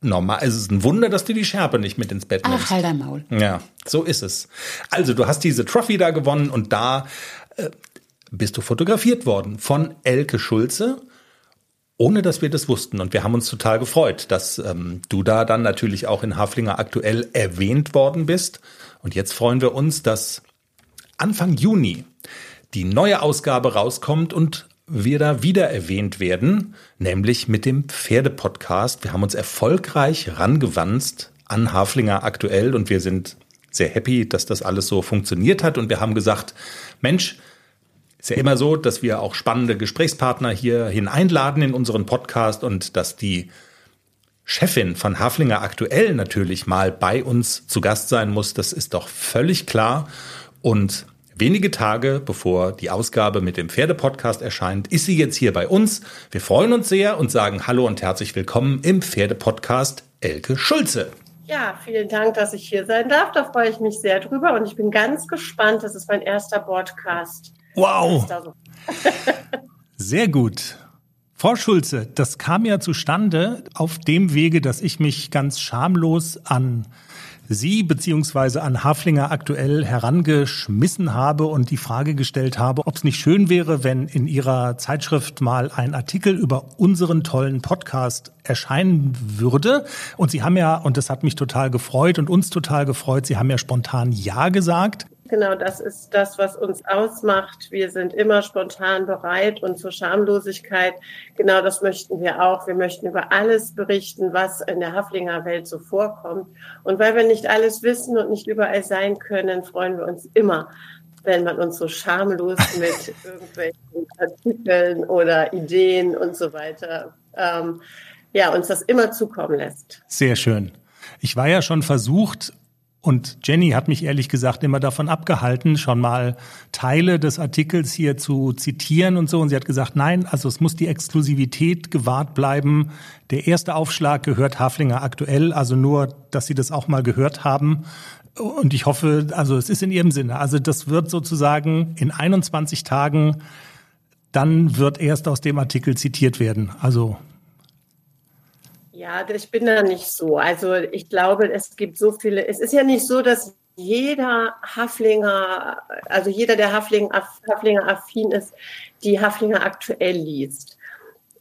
normal. Es ist ein Wunder, dass du die Schärpe nicht mit ins Bett nimmst. Ach, halt dein Maul. Ja, so ist es. Also, du hast diese Trophy da gewonnen und da äh, bist du fotografiert worden von Elke Schulze, ohne dass wir das wussten. Und wir haben uns total gefreut, dass ähm, du da dann natürlich auch in Haflinger aktuell erwähnt worden bist. Und jetzt freuen wir uns, dass Anfang Juni die neue Ausgabe rauskommt und wir da wieder erwähnt werden, nämlich mit dem Pferdepodcast. Wir haben uns erfolgreich rangewandt an Haflinger aktuell und wir sind sehr happy, dass das alles so funktioniert hat und wir haben gesagt, Mensch, Ist ja immer so, dass wir auch spannende Gesprächspartner hierhin einladen in unseren Podcast und dass die Chefin von Haflinger aktuell natürlich mal bei uns zu Gast sein muss. Das ist doch völlig klar. Und wenige Tage bevor die Ausgabe mit dem Pferdepodcast erscheint, ist sie jetzt hier bei uns. Wir freuen uns sehr und sagen Hallo und herzlich willkommen im Pferdepodcast Elke Schulze. Ja, vielen Dank, dass ich hier sein darf. Da freue ich mich sehr drüber und ich bin ganz gespannt. Das ist mein erster Podcast. Wow. (laughs) Sehr gut. Frau Schulze, das kam ja zustande auf dem Wege, dass ich mich ganz schamlos an Sie beziehungsweise an Haflinger aktuell herangeschmissen habe und die Frage gestellt habe, ob es nicht schön wäre, wenn in Ihrer Zeitschrift mal ein Artikel über unseren tollen Podcast erscheinen würde. Und Sie haben ja, und das hat mich total gefreut und uns total gefreut, Sie haben ja spontan Ja gesagt. Genau, das ist das, was uns ausmacht. Wir sind immer spontan bereit und zur Schamlosigkeit. Genau das möchten wir auch. Wir möchten über alles berichten, was in der Haflinger Welt so vorkommt. Und weil wir nicht alles wissen und nicht überall sein können, freuen wir uns immer, wenn man uns so schamlos (laughs) mit irgendwelchen Artikeln oder Ideen und so weiter, ähm, ja, uns das immer zukommen lässt. Sehr schön. Ich war ja schon versucht, und Jenny hat mich ehrlich gesagt immer davon abgehalten, schon mal Teile des Artikels hier zu zitieren und so. Und sie hat gesagt, nein, also es muss die Exklusivität gewahrt bleiben. Der erste Aufschlag gehört Haflinger aktuell, also nur, dass Sie das auch mal gehört haben. Und ich hoffe, also es ist in Ihrem Sinne. Also das wird sozusagen in 21 Tagen, dann wird erst aus dem Artikel zitiert werden. Also ja, ich bin da nicht so. Also ich glaube, es gibt so viele. Es ist ja nicht so, dass jeder Haflinger, also jeder, der Haflinger, Haflinger affin ist, die Haflinger aktuell liest.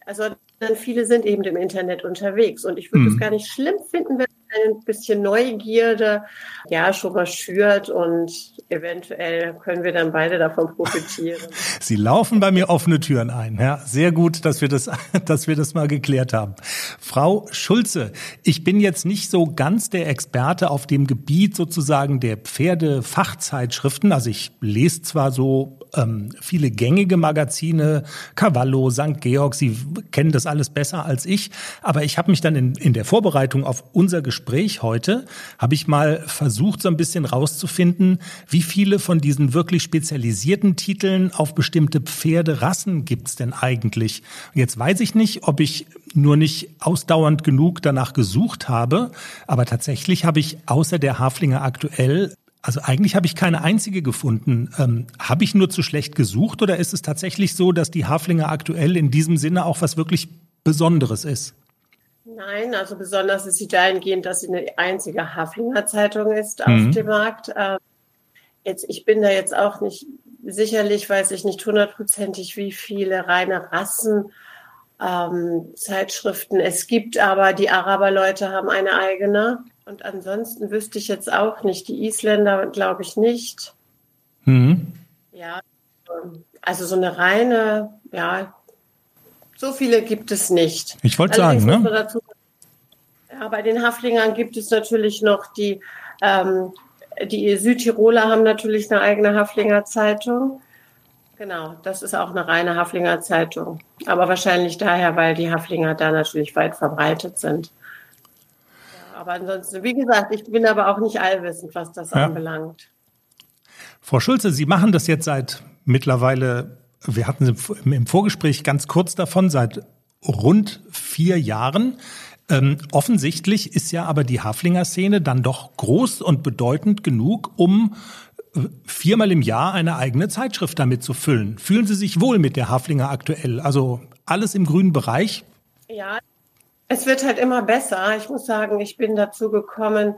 Also viele sind eben im Internet unterwegs und ich würde es mhm. gar nicht schlimm finden, wenn ein bisschen Neugierde ja schon mal schürt und eventuell können wir dann beide davon profitieren. (laughs) Sie laufen bei mir offene Türen ein. Ja, sehr gut, dass wir das, (laughs) dass wir das mal geklärt haben. Frau Schulze, ich bin jetzt nicht so ganz der Experte auf dem Gebiet sozusagen der Pferdefachzeitschriften. Also ich lese zwar so ähm, viele gängige Magazine, Cavallo, St. Georg, Sie kennen das alles besser als ich, aber ich habe mich dann in, in der Vorbereitung auf unser Gespräch heute habe ich mal versucht, so ein bisschen rauszufinden, wie viele von diesen wirklich spezialisierten Titeln auf bestimmte Pferderassen gibt's denn eigentlich? Jetzt weiß ich nicht, ob ich nur nicht ausdauernd genug danach gesucht habe, aber tatsächlich habe ich außer der Haflinger aktuell also eigentlich habe ich keine einzige gefunden. Ähm, habe ich nur zu schlecht gesucht oder ist es tatsächlich so, dass die Haflinger aktuell in diesem Sinne auch was wirklich Besonderes ist? Nein, also besonders ist sie dahingehend, dass sie eine einzige Haflinger Zeitung ist mhm. auf dem Markt. Ähm, jetzt, ich bin da jetzt auch nicht, sicherlich weiß ich nicht hundertprozentig, wie viele reine Rassen ähm, Zeitschriften es gibt, aber die Araberleute haben eine eigene. Und ansonsten wüsste ich jetzt auch nicht. Die Isländer glaube ich nicht. Mhm. Ja, also so eine reine, ja, so viele gibt es nicht. Ich wollte sagen, ne? Dazu, ja, bei den Haflingern gibt es natürlich noch die, ähm, die Südtiroler haben natürlich eine eigene Haflinger Zeitung. Genau, das ist auch eine reine Haflinger Zeitung. Aber wahrscheinlich daher, weil die Haflinger da natürlich weit verbreitet sind. Ja, aber ansonsten, wie gesagt, ich bin aber auch nicht allwissend, was das ja. anbelangt. Frau Schulze, Sie machen das jetzt seit mittlerweile wir hatten im Vorgespräch ganz kurz davon, seit rund vier Jahren. Ähm, offensichtlich ist ja aber die Haflinger-Szene dann doch groß und bedeutend genug, um äh, viermal im Jahr eine eigene Zeitschrift damit zu füllen. Fühlen Sie sich wohl mit der Haflinger aktuell? Also alles im grünen Bereich? Ja, es wird halt immer besser. Ich muss sagen, ich bin dazu gekommen,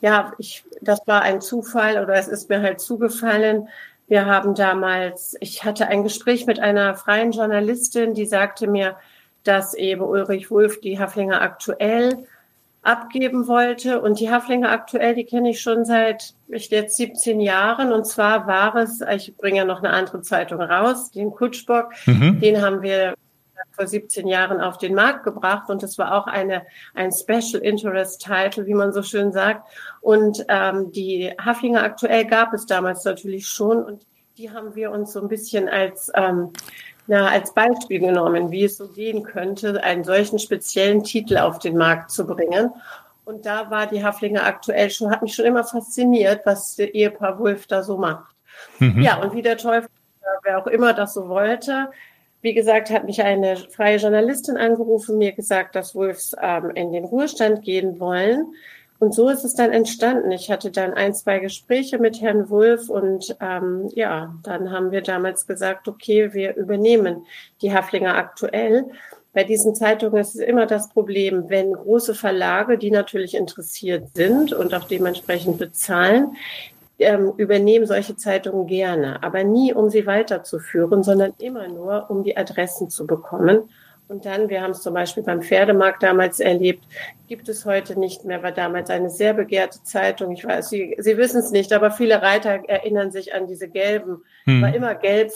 ja, ich, das war ein Zufall oder es ist mir halt zugefallen, wir haben damals, ich hatte ein Gespräch mit einer freien Journalistin, die sagte mir, dass eben Ulrich Wulff die Haflinger aktuell abgeben wollte. Und die Haflinger aktuell, die kenne ich schon seit ich jetzt 17 Jahren. Und zwar war es, ich bringe ja noch eine andere Zeitung raus, den Kutschbock, mhm. den haben wir vor 17 Jahren auf den Markt gebracht und das war auch eine, ein Special Interest Title, wie man so schön sagt. Und ähm, die Haflinger aktuell gab es damals natürlich schon und die haben wir uns so ein bisschen als, ähm, na, als Beispiel genommen, wie es so gehen könnte, einen solchen speziellen Titel auf den Markt zu bringen. Und da war die Haflinger aktuell schon, hat mich schon immer fasziniert, was der Ehepaar Wolf da so macht. Mhm. Ja, und wie der Teufel, wer auch immer das so wollte, wie gesagt, hat mich eine freie Journalistin angerufen, mir gesagt, dass Wolfs ähm, in den Ruhestand gehen wollen. Und so ist es dann entstanden. Ich hatte dann ein, zwei Gespräche mit Herrn Wolf und ähm, ja, dann haben wir damals gesagt, okay, wir übernehmen die Haflinger aktuell. Bei diesen Zeitungen ist es immer das Problem, wenn große Verlage, die natürlich interessiert sind und auch dementsprechend bezahlen, ähm, übernehmen solche Zeitungen gerne, aber nie, um sie weiterzuführen, sondern immer nur, um die Adressen zu bekommen. Und dann, wir haben es zum Beispiel beim Pferdemarkt damals erlebt, gibt es heute nicht mehr, war damals eine sehr begehrte Zeitung. Ich weiß, Sie, Sie wissen es nicht, aber viele Reiter erinnern sich an diese gelben, hm. war immer gelb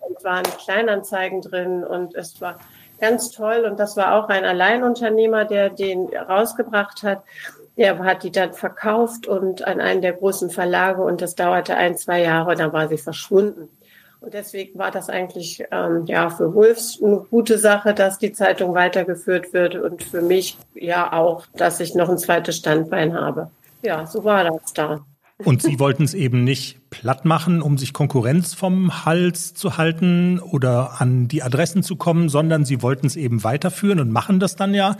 und waren Kleinanzeigen drin und es war ganz toll. Und das war auch ein Alleinunternehmer, der den rausgebracht hat. Der hat die dann verkauft und an einen der großen Verlage und das dauerte ein, zwei Jahre, dann war sie verschwunden. Und deswegen war das eigentlich ähm, ja für Wolfs eine gute Sache, dass die Zeitung weitergeführt wird und für mich ja auch, dass ich noch ein zweites Standbein habe. Ja, so war das da. Und Sie wollten es eben nicht platt machen, um sich Konkurrenz vom Hals zu halten oder an die Adressen zu kommen, sondern Sie wollten es eben weiterführen und machen das dann ja.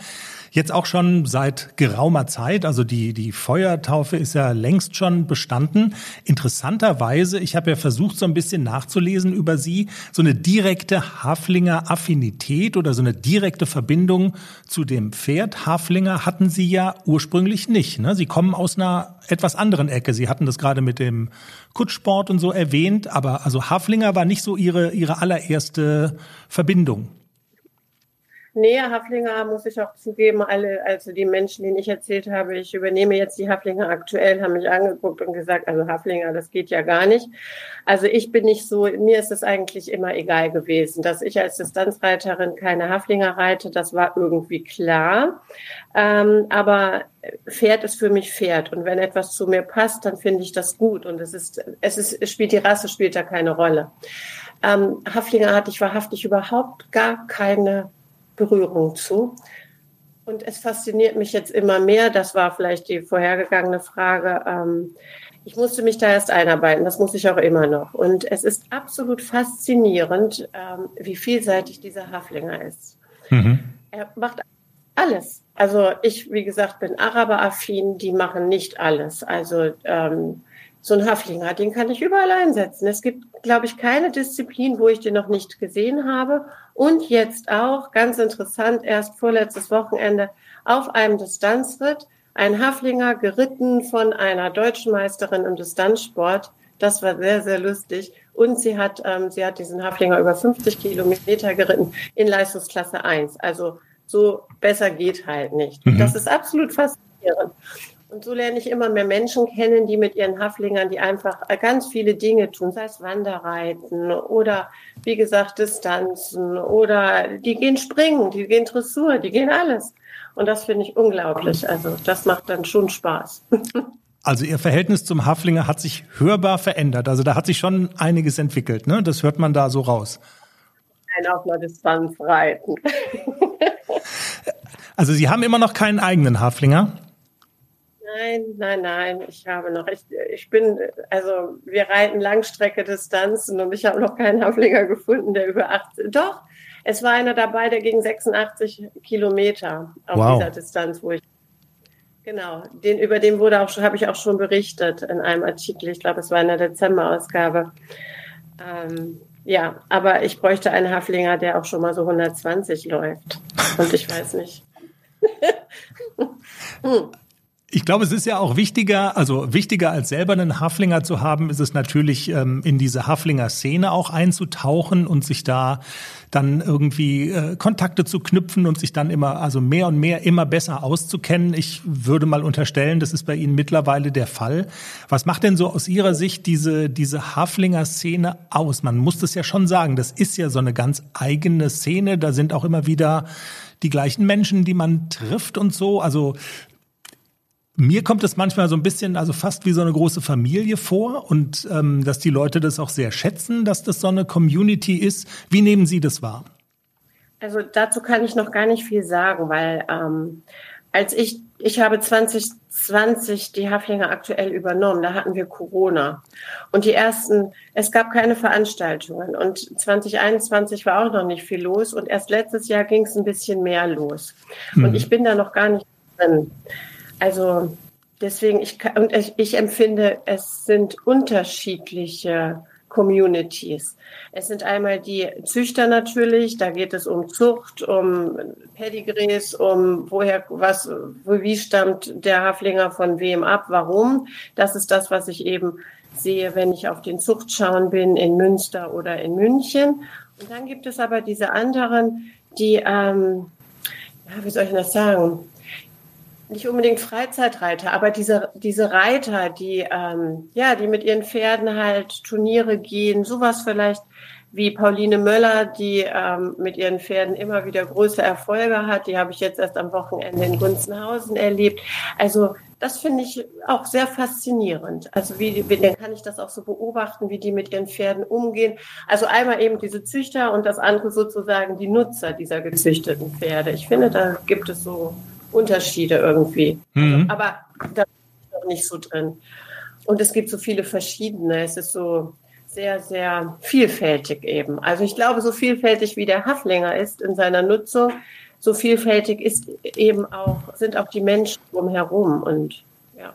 Jetzt auch schon seit geraumer Zeit, also die, die Feuertaufe ist ja längst schon bestanden. Interessanterweise, ich habe ja versucht, so ein bisschen nachzulesen über Sie, so eine direkte Haflinger Affinität oder so eine direkte Verbindung zu dem Pferd Haflinger hatten Sie ja ursprünglich nicht. Ne? Sie kommen aus einer etwas anderen Ecke. Sie hatten das gerade mit dem Kutschsport und so erwähnt, aber also Haflinger war nicht so Ihre, Ihre allererste Verbindung. Nee, Haflinger muss ich auch zugeben, alle, also die Menschen, denen ich erzählt habe, ich übernehme jetzt die Haflinger aktuell, haben mich angeguckt und gesagt, also Haflinger, das geht ja gar nicht. Also ich bin nicht so, mir ist es eigentlich immer egal gewesen, dass ich als Distanzreiterin keine Haflinger reite, das war irgendwie klar. Ähm, aber Pferd ist für mich Pferd und wenn etwas zu mir passt, dann finde ich das gut und es ist, es ist, es spielt die Rasse spielt da keine Rolle. Ähm, Haflinger hatte ich wahrhaftig überhaupt gar keine Berührung zu. Und es fasziniert mich jetzt immer mehr, das war vielleicht die vorhergegangene Frage, ähm, ich musste mich da erst einarbeiten, das muss ich auch immer noch. Und es ist absolut faszinierend, ähm, wie vielseitig dieser Haflinger ist. Mhm. Er macht alles. Also ich, wie gesagt, bin Araber-affin, die machen nicht alles. Also ähm, so ein Haflinger, den kann ich überall einsetzen. Es gibt, glaube ich, keine Disziplin, wo ich den noch nicht gesehen habe. Und jetzt auch, ganz interessant, erst vorletztes Wochenende auf einem Distanzritt, ein Haflinger geritten von einer deutschen Meisterin im Distanzsport. Das war sehr, sehr lustig. Und sie hat, ähm, sie hat diesen Haflinger über 50 Kilometer geritten in Leistungsklasse 1. Also so besser geht halt nicht. Mhm. Das ist absolut faszinierend. Und so lerne ich immer mehr Menschen kennen, die mit ihren Haflingern, die einfach ganz viele Dinge tun, sei es Wanderreiten oder wie gesagt Distanzen oder die gehen springen, die gehen Dressur, die gehen alles. Und das finde ich unglaublich. Also das macht dann schon Spaß. (laughs) Also Ihr Verhältnis zum Haflinger hat sich hörbar verändert. Also da hat sich schon einiges entwickelt, ne? Das hört man da so raus. Ein auf einer Distanz reiten. (laughs) Also Sie haben immer noch keinen eigenen Haflinger? Nein, nein, nein, ich habe noch, ich, ich bin, also wir reiten Langstrecke-Distanzen und ich habe noch keinen Haflinger gefunden, der über 80, doch, es war einer dabei, der ging 86 Kilometer auf wow. dieser Distanz, wo ich, genau, den, über den wurde auch schon, habe ich auch schon berichtet in einem Artikel, ich glaube, es war in der Dezemberausgabe. Ähm, ja, aber ich bräuchte einen Haflinger, der auch schon mal so 120 läuft. Und ich weiß nicht. (laughs) hm. Ich glaube, es ist ja auch wichtiger, also wichtiger als selber einen Haflinger zu haben, ist es natürlich, ähm, in diese Haflinger-Szene auch einzutauchen und sich da dann irgendwie äh, Kontakte zu knüpfen und sich dann immer, also mehr und mehr immer besser auszukennen. Ich würde mal unterstellen, das ist bei Ihnen mittlerweile der Fall. Was macht denn so aus Ihrer Sicht diese, diese Haflinger-Szene aus? Man muss das ja schon sagen, das ist ja so eine ganz eigene Szene. Da sind auch immer wieder die gleichen Menschen, die man trifft und so. Also mir kommt es manchmal so ein bisschen, also fast wie so eine große Familie vor und ähm, dass die Leute das auch sehr schätzen, dass das so eine Community ist. Wie nehmen Sie das wahr? Also dazu kann ich noch gar nicht viel sagen, weil ähm, als ich, ich habe 2020 die Haflinger aktuell übernommen, da hatten wir Corona. Und die ersten, es gab keine Veranstaltungen. Und 2021 war auch noch nicht viel los. Und erst letztes Jahr ging es ein bisschen mehr los. Mhm. Und ich bin da noch gar nicht drin. Also deswegen, ich, und ich, ich empfinde, es sind unterschiedliche Communities. Es sind einmal die Züchter natürlich, da geht es um Zucht, um Pedigrees, um woher, was, wie stammt der Haflinger von wem ab, warum. Das ist das, was ich eben sehe, wenn ich auf den Zuchtschauen bin in Münster oder in München. Und dann gibt es aber diese anderen, die, ähm, ja, wie soll ich das sagen? Nicht unbedingt Freizeitreiter, aber diese, diese Reiter, die, ähm, ja, die mit ihren Pferden halt Turniere gehen, sowas vielleicht wie Pauline Möller, die ähm, mit ihren Pferden immer wieder große Erfolge hat. Die habe ich jetzt erst am Wochenende in Gunzenhausen erlebt. Also das finde ich auch sehr faszinierend. Also wie, wie dann kann ich das auch so beobachten, wie die mit ihren Pferden umgehen. Also einmal eben diese Züchter und das andere sozusagen die Nutzer dieser gezüchteten Pferde. Ich finde, da gibt es so Unterschiede irgendwie. Mhm. Also, aber da bin ich noch nicht so drin. Und es gibt so viele verschiedene. Es ist so sehr, sehr vielfältig eben. Also ich glaube, so vielfältig wie der Haflinger ist in seiner Nutzung, so vielfältig ist eben auch, sind auch die Menschen drumherum und ja.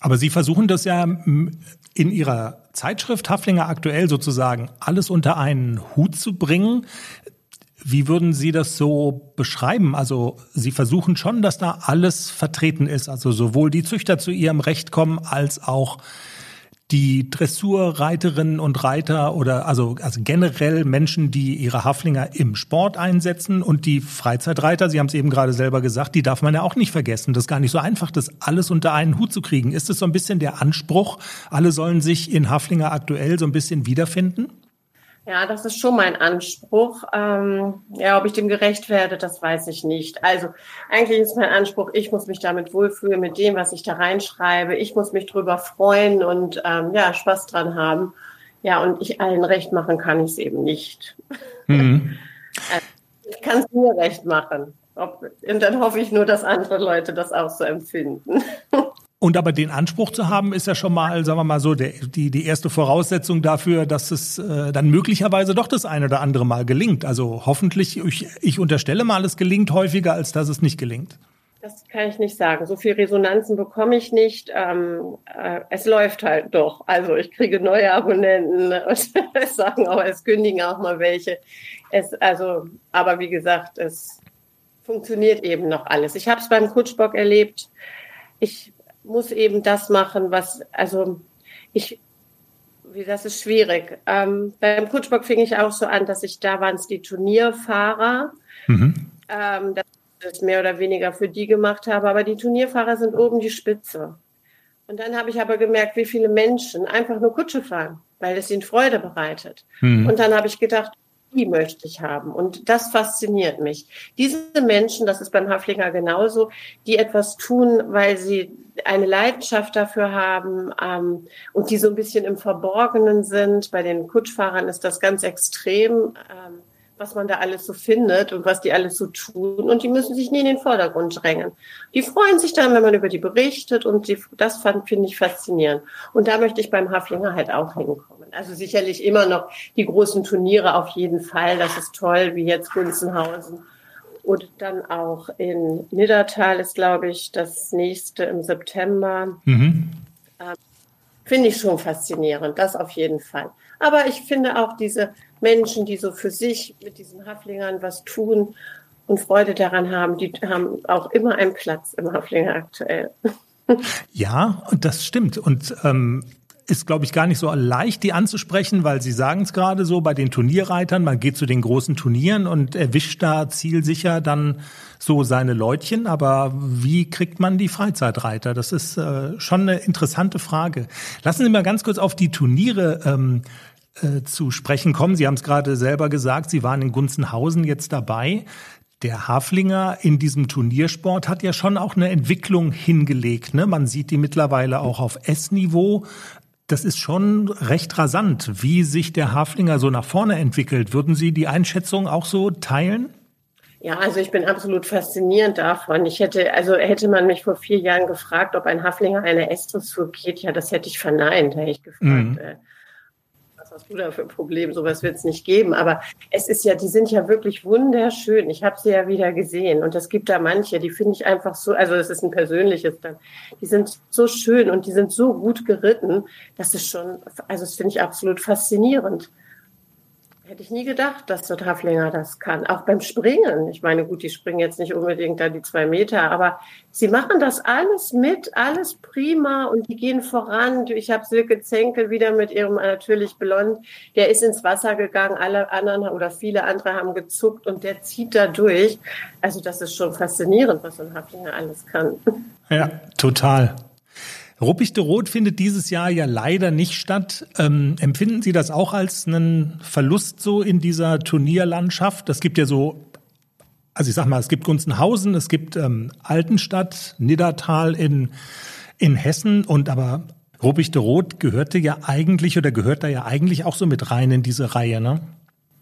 Aber Sie versuchen das ja in Ihrer Zeitschrift Haflinger aktuell sozusagen alles unter einen Hut zu bringen. Wie würden Sie das so beschreiben? Also Sie versuchen schon, dass da alles vertreten ist, also sowohl die Züchter zu ihrem Recht kommen, als auch die Dressurreiterinnen und Reiter oder also, also generell Menschen, die ihre Haflinger im Sport einsetzen und die Freizeitreiter, Sie haben es eben gerade selber gesagt, die darf man ja auch nicht vergessen. Das ist gar nicht so einfach, das alles unter einen Hut zu kriegen. Ist es so ein bisschen der Anspruch, alle sollen sich in Haflinger aktuell so ein bisschen wiederfinden? Ja, das ist schon mein Anspruch. Ähm, ja, ob ich dem gerecht werde, das weiß ich nicht. Also eigentlich ist mein Anspruch, ich muss mich damit wohlfühlen mit dem, was ich da reinschreibe. Ich muss mich drüber freuen und ähm, ja, Spaß dran haben. Ja, und ich allen recht machen kann ich es eben nicht. Mhm. (laughs) Also, ich kann es mir recht machen. Ob, und dann hoffe ich nur, dass andere Leute das auch so empfinden. (laughs) Und aber den Anspruch zu haben, ist ja schon mal, sagen wir mal so, der, die, die erste Voraussetzung dafür, dass es äh, dann möglicherweise doch das eine oder andere Mal gelingt. Also hoffentlich, ich, ich unterstelle mal, es gelingt häufiger, als dass es nicht gelingt. Das kann ich nicht sagen. So viel Resonanzen bekomme ich nicht. Ähm, äh, es läuft halt doch. Also ich kriege neue Abonnenten und es (laughs) sagen auch, es kündigen auch mal welche. Es, also, aber wie gesagt, es funktioniert eben noch alles. Ich habe es beim Kutschbock erlebt. Ich muss eben das machen, was, also ich, wie das ist schwierig. Ähm, beim Kutschbock fing ich auch so an, dass ich, da waren es die Turnierfahrer, mhm. ähm, dass ich das mehr oder weniger für die gemacht habe, aber die Turnierfahrer sind oben die Spitze. Und dann habe ich aber gemerkt, wie viele Menschen einfach nur Kutsche fahren, weil es ihnen Freude bereitet. Mhm. Und dann habe ich gedacht, die möchte ich haben. Und das fasziniert mich. Diese Menschen, das ist beim Haflinger genauso, die etwas tun, weil sie eine Leidenschaft dafür haben ähm, und die so ein bisschen im Verborgenen sind. Bei den Kutschfahrern ist das ganz extrem. Ähm, was man da alles so findet und was die alles so tun. Und die müssen sich nie in den Vordergrund drängen. Die freuen sich dann, wenn man über die berichtet und die, das finde ich faszinierend. Und da möchte ich beim Haflinger halt auch hinkommen. Also sicherlich immer noch die großen Turniere auf jeden Fall. Das ist toll, wie jetzt Gunzenhausen. Und dann auch in Niddertal ist, glaube ich, das nächste im September. Mhm. Ähm, finde ich schon faszinierend, das auf jeden Fall. Aber ich finde auch diese Menschen, die so für sich mit diesen Haflingern was tun und Freude daran haben, die haben auch immer einen Platz im Haflinger aktuell. Ja, das stimmt. Und ähm, ist, glaube ich, gar nicht so leicht, die anzusprechen, weil Sie sagen es gerade so, bei den Turnierreitern, man geht zu den großen Turnieren und erwischt da zielsicher dann so seine Leutchen. Aber wie kriegt man die Freizeitreiter? Das ist äh, schon eine interessante Frage. Lassen Sie mal ganz kurz auf die Turniere ähm, äh, zu sprechen kommen. Sie haben es gerade selber gesagt, Sie waren in Gunzenhausen jetzt dabei. Der Haflinger in diesem Turniersport hat ja schon auch eine Entwicklung hingelegt. Ne? Man sieht die mittlerweile auch auf S-Niveau. Das ist schon recht rasant, wie sich der Haflinger so nach vorne entwickelt. Würden Sie die Einschätzung auch so teilen? Ja, also ich bin absolut faszinierend davon. Ich hätte, also hätte man mich vor vier Jahren gefragt, ob ein Haflinger eine S-Dressur geht, ja, das hätte ich verneint, hätte ich gefragt. Mhm. Was du da für ein Problem? Sowas wird es nicht geben. Aber es ist ja, die sind ja wirklich wunderschön. Ich habe sie ja wieder gesehen. Und es gibt da manche, die finde ich einfach so, also es ist ein persönliches dann, die sind so schön und die sind so gut geritten. Das ist schon, also das finde ich absolut faszinierend. Hätte ich nie gedacht, dass der Haflinger das kann. Auch beim Springen. Ich meine, gut, die springen jetzt nicht unbedingt da die zwei Meter, aber sie machen das alles mit, alles prima und die gehen voran. Ich habe Silke Zenkel wieder mit ihrem natürlich blond. Der ist ins Wasser gegangen, alle anderen oder viele andere haben gezuckt und der zieht da durch. Also das ist schon faszinierend, was so ein Haflinger alles kann. Ja, total. Ruppichte Rot findet dieses Jahr ja leider nicht statt. Ähm, empfinden Sie das auch als einen Verlust so in dieser Turnierlandschaft? Es gibt ja so, also ich sag mal, es gibt Gunzenhausen, es gibt ähm, Altenstadt, Niddertal in, in Hessen und aber Ruppichte Rot gehörte ja eigentlich oder gehört da ja eigentlich auch so mit rein in diese Reihe, ne?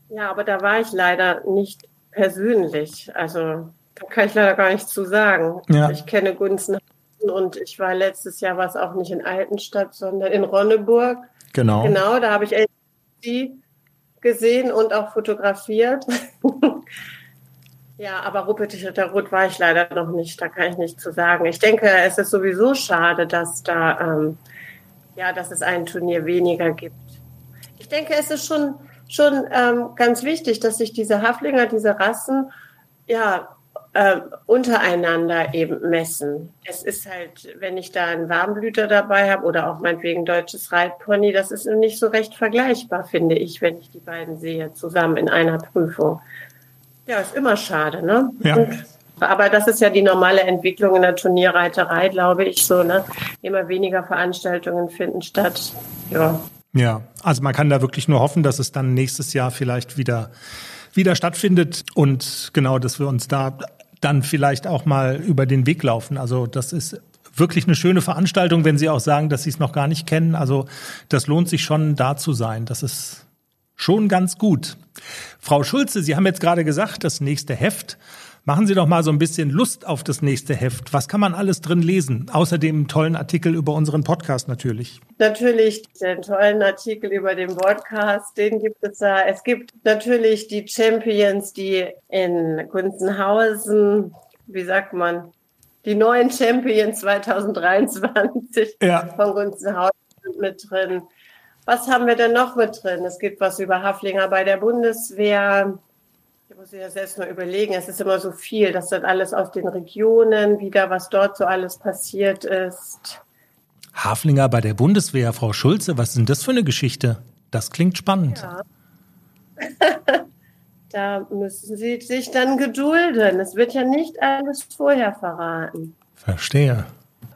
Ja, aber da war ich leider nicht persönlich. Also da kann ich leider gar nichts zu sagen. Ja. Ich kenne Gunzenhausen und ich war letztes Jahr, war es auch nicht in Altenstadt, sondern in Ronneburg. Genau. Genau, da habe ich LC gesehen und auch fotografiert. (laughs) ja, aber Ruppetischer Rot war ich leider noch nicht, da kann ich nichts zu sagen. Ich denke, es ist sowieso schade, dass da, ähm, ja, dass es ein Turnier weniger gibt. Ich denke, es ist schon, schon ähm, ganz wichtig, dass sich diese Haflinger, diese Rassen, ja, äh, untereinander eben messen. Es ist halt, wenn ich da einen Warmblüter dabei habe oder auch meinetwegen deutsches Reitpony, das ist nicht so recht vergleichbar, finde ich, wenn ich die beiden sehe, zusammen in einer Prüfung. Ja, ist immer schade, ne? Ja. Und, aber das ist ja die normale Entwicklung in der Turnierreiterei, glaube ich, so, ne? Immer weniger Veranstaltungen finden statt. Ja. Ja, also man kann da wirklich nur hoffen, dass es dann nächstes Jahr vielleicht wieder wieder stattfindet und genau, dass wir uns da dann vielleicht auch mal über den Weg laufen. Also das ist wirklich eine schöne Veranstaltung, wenn Sie auch sagen, dass Sie es noch gar nicht kennen. Also das lohnt sich schon, da zu sein. Das ist schon ganz gut. Frau Schulze, Sie haben jetzt gerade gesagt, das nächste Heft Machen Sie doch mal so ein bisschen Lust auf das nächste Heft. Was kann man alles drin lesen? Außerdem einen tollen Artikel über unseren Podcast natürlich. Natürlich den tollen Artikel über den Podcast, den gibt es da. Es gibt natürlich die Champions, die in Gunzenhausen, wie sagt man, die neuen Champions 2023 ja. von Gunzenhausen sind mit drin. Was haben wir denn noch mit drin? Es gibt was über Haflinger bei der Bundeswehr. Ich muss ja selbst mal überlegen, es ist immer so viel, das dann alles aus den Regionen, wieder was dort so alles passiert ist. Haflinger bei der Bundeswehr, Frau Schulze, was denn das für eine Geschichte? Das klingt spannend. Ja. (laughs) da müssen Sie sich dann gedulden. Es wird ja nicht alles vorher verraten. Verstehe.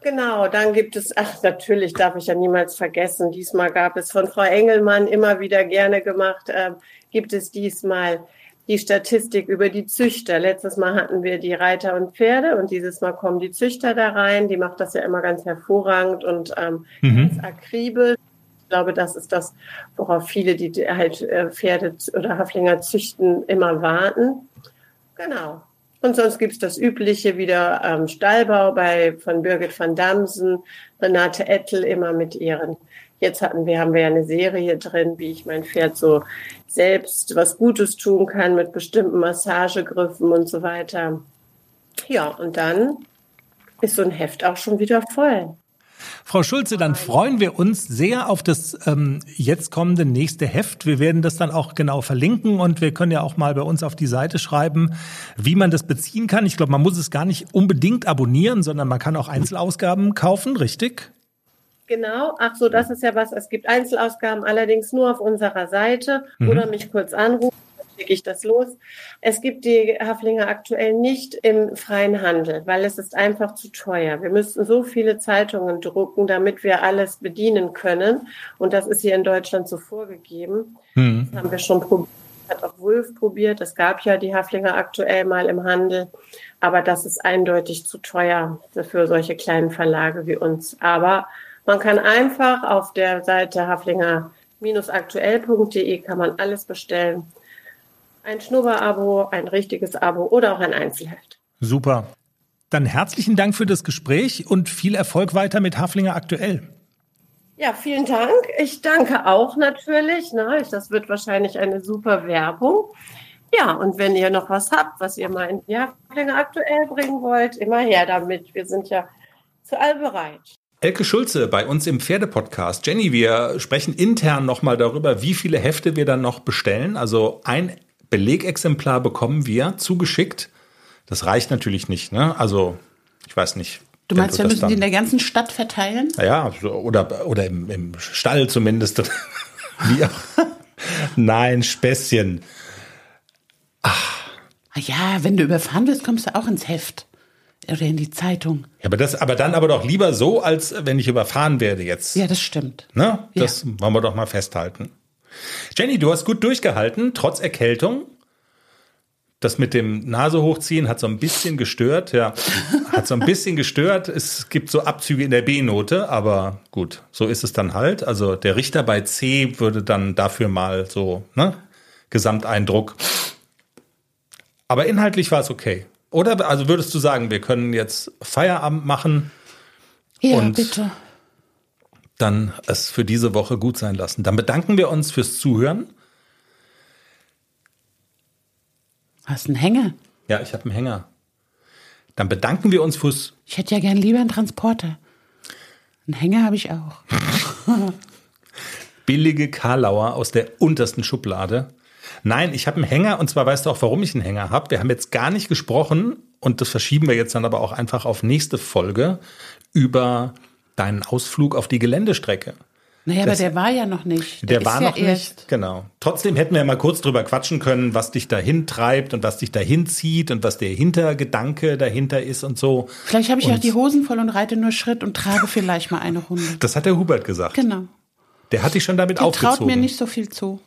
Genau, dann gibt es, ach natürlich darf ich ja niemals vergessen, diesmal gab es von Frau Engelmann immer wieder gerne gemacht, äh, gibt es diesmal die Statistik über die Züchter. Letztes Mal hatten wir die Reiter und Pferde und dieses Mal kommen die Züchter da rein. Die macht das ja immer ganz hervorragend und ähm, mhm. ganz akribisch. Ich glaube, das ist das, worauf viele, die halt äh, Pferde oder Haflinger züchten, immer warten. Genau. Und sonst gibt's das Übliche wieder ähm, Stallbau bei von Birgit van Damsen, Renate Ettel immer mit ihren Jetzt hatten wir, haben wir ja eine Serie drin, wie ich mein Pferd so selbst was Gutes tun kann mit bestimmten Massagegriffen und so weiter. Ja, und dann ist so ein Heft auch schon wieder voll. Frau Schulze, dann freuen wir uns sehr auf das ähm, jetzt kommende nächste Heft. Wir werden das dann auch genau verlinken und wir können ja auch mal bei uns auf die Seite schreiben, wie man das beziehen kann. Ich glaube, man muss es gar nicht unbedingt abonnieren, sondern man kann auch Einzelausgaben kaufen, richtig? Genau, ach so, das ist ja was. Es gibt Einzelausgaben allerdings nur auf unserer Seite mhm. oder mich kurz anrufen, dann schicke ich das los. Es gibt die Haflinger aktuell nicht im freien Handel, weil es ist einfach zu teuer. Wir müssten so viele Zeitungen drucken, damit wir alles bedienen können. Und das ist hier in Deutschland so vorgegeben. Mhm. Das haben wir schon probiert. hat auch Wulf probiert. Es gab ja die Haflinger aktuell mal im Handel. Aber das ist eindeutig zu teuer für solche kleinen Verlage wie uns. Aber man kann einfach auf der Seite haflinger-aktuell.de kann man alles bestellen. Ein Schnurrabo, ein richtiges Abo oder auch ein Einzelheft. Super. Dann herzlichen Dank für das Gespräch und viel Erfolg weiter mit Haflinger aktuell. Ja, vielen Dank. Ich danke auch natürlich. Ne? Das wird wahrscheinlich eine super Werbung. Ja, und wenn ihr noch was habt, was ihr mal in die Haflinger aktuell bringen wollt, immer her damit. Wir sind ja zu all bereit. Elke Schulze bei uns im Pferdepodcast. Jenny, wir sprechen intern nochmal darüber, wie viele Hefte wir dann noch bestellen. Also ein Belegexemplar bekommen wir zugeschickt. Das reicht natürlich nicht, ne? Also, ich weiß nicht. Du meinst, wir müssen die in der ganzen Stadt verteilen? Ja, oder, oder im, im Stall zumindest. (laughs) Wie auch. Nein, Späßchen. Ach. Ja, wenn du überfahren wirst, kommst du auch ins Heft. Oder in die Zeitung. Ja, aber das, aber dann aber doch lieber so, als wenn ich überfahren werde jetzt. Ja, das stimmt. Ne? Das ja. wollen wir doch mal festhalten. Jenny, du hast gut durchgehalten, trotz Erkältung. Das mit dem Nase hochziehen hat so ein bisschen gestört, ja. Hat so ein bisschen (laughs) gestört. Es gibt so Abzüge in der B-Note, aber gut, so ist es dann halt. Also der Richter bei C würde dann dafür mal so, ne? Gesamteindruck. Aber inhaltlich war es okay. Oder also würdest du sagen, wir können jetzt Feierabend machen? Ja, und bitte. Dann es für diese Woche gut sein lassen. Dann bedanken wir uns fürs Zuhören. Hast einen Hänger? Ja, ich habe einen Hänger. Dann bedanken wir uns fürs. Ich hätte ja gern lieber einen Transporter. Einen Hänger habe ich auch. (laughs) Billige Karlauer aus der untersten Schublade. Nein, ich habe einen Hänger und zwar weißt du auch, warum ich einen Hänger habe. Wir haben jetzt gar nicht gesprochen und das verschieben wir jetzt dann aber auch einfach auf nächste Folge über deinen Ausflug auf die Geländestrecke. Naja, das, aber der war ja noch nicht. Der, der war ja noch erst. nicht, genau. Trotzdem hätten wir ja mal kurz drüber quatschen können, was dich dahin treibt und was dich dahin zieht und was der Hintergedanke dahinter ist und so. Vielleicht habe ich und auch die Hosen voll und reite nur Schritt und trage vielleicht mal eine Runde. Das hat der Hubert gesagt. Genau. Der hat dich schon damit der aufgezogen. traut mir nicht so viel zu.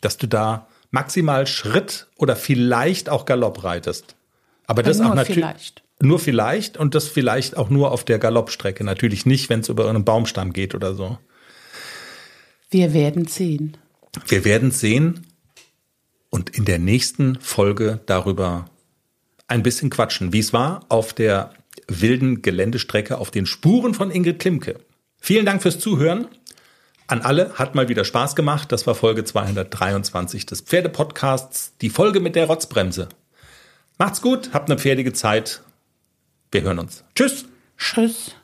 Dass du da maximal Schritt oder vielleicht auch Galopp reitest. Aber das nur auch natürlich. Vielleicht. Nur vielleicht und das vielleicht auch nur auf der Galoppstrecke. Natürlich nicht, wenn es über einen Baumstamm geht oder so. Wir werden sehen. Wir werden sehen und in der nächsten Folge darüber ein bisschen quatschen, wie es war auf der wilden Geländestrecke auf den Spuren von Ingrid Klimke. Vielen Dank fürs Zuhören. An alle hat mal wieder Spaß gemacht. Das war Folge 223 des Pferdepodcasts, die Folge mit der Rotzbremse. Macht's gut, habt eine pferdige Zeit. Wir hören uns. Tschüss. Tschüss.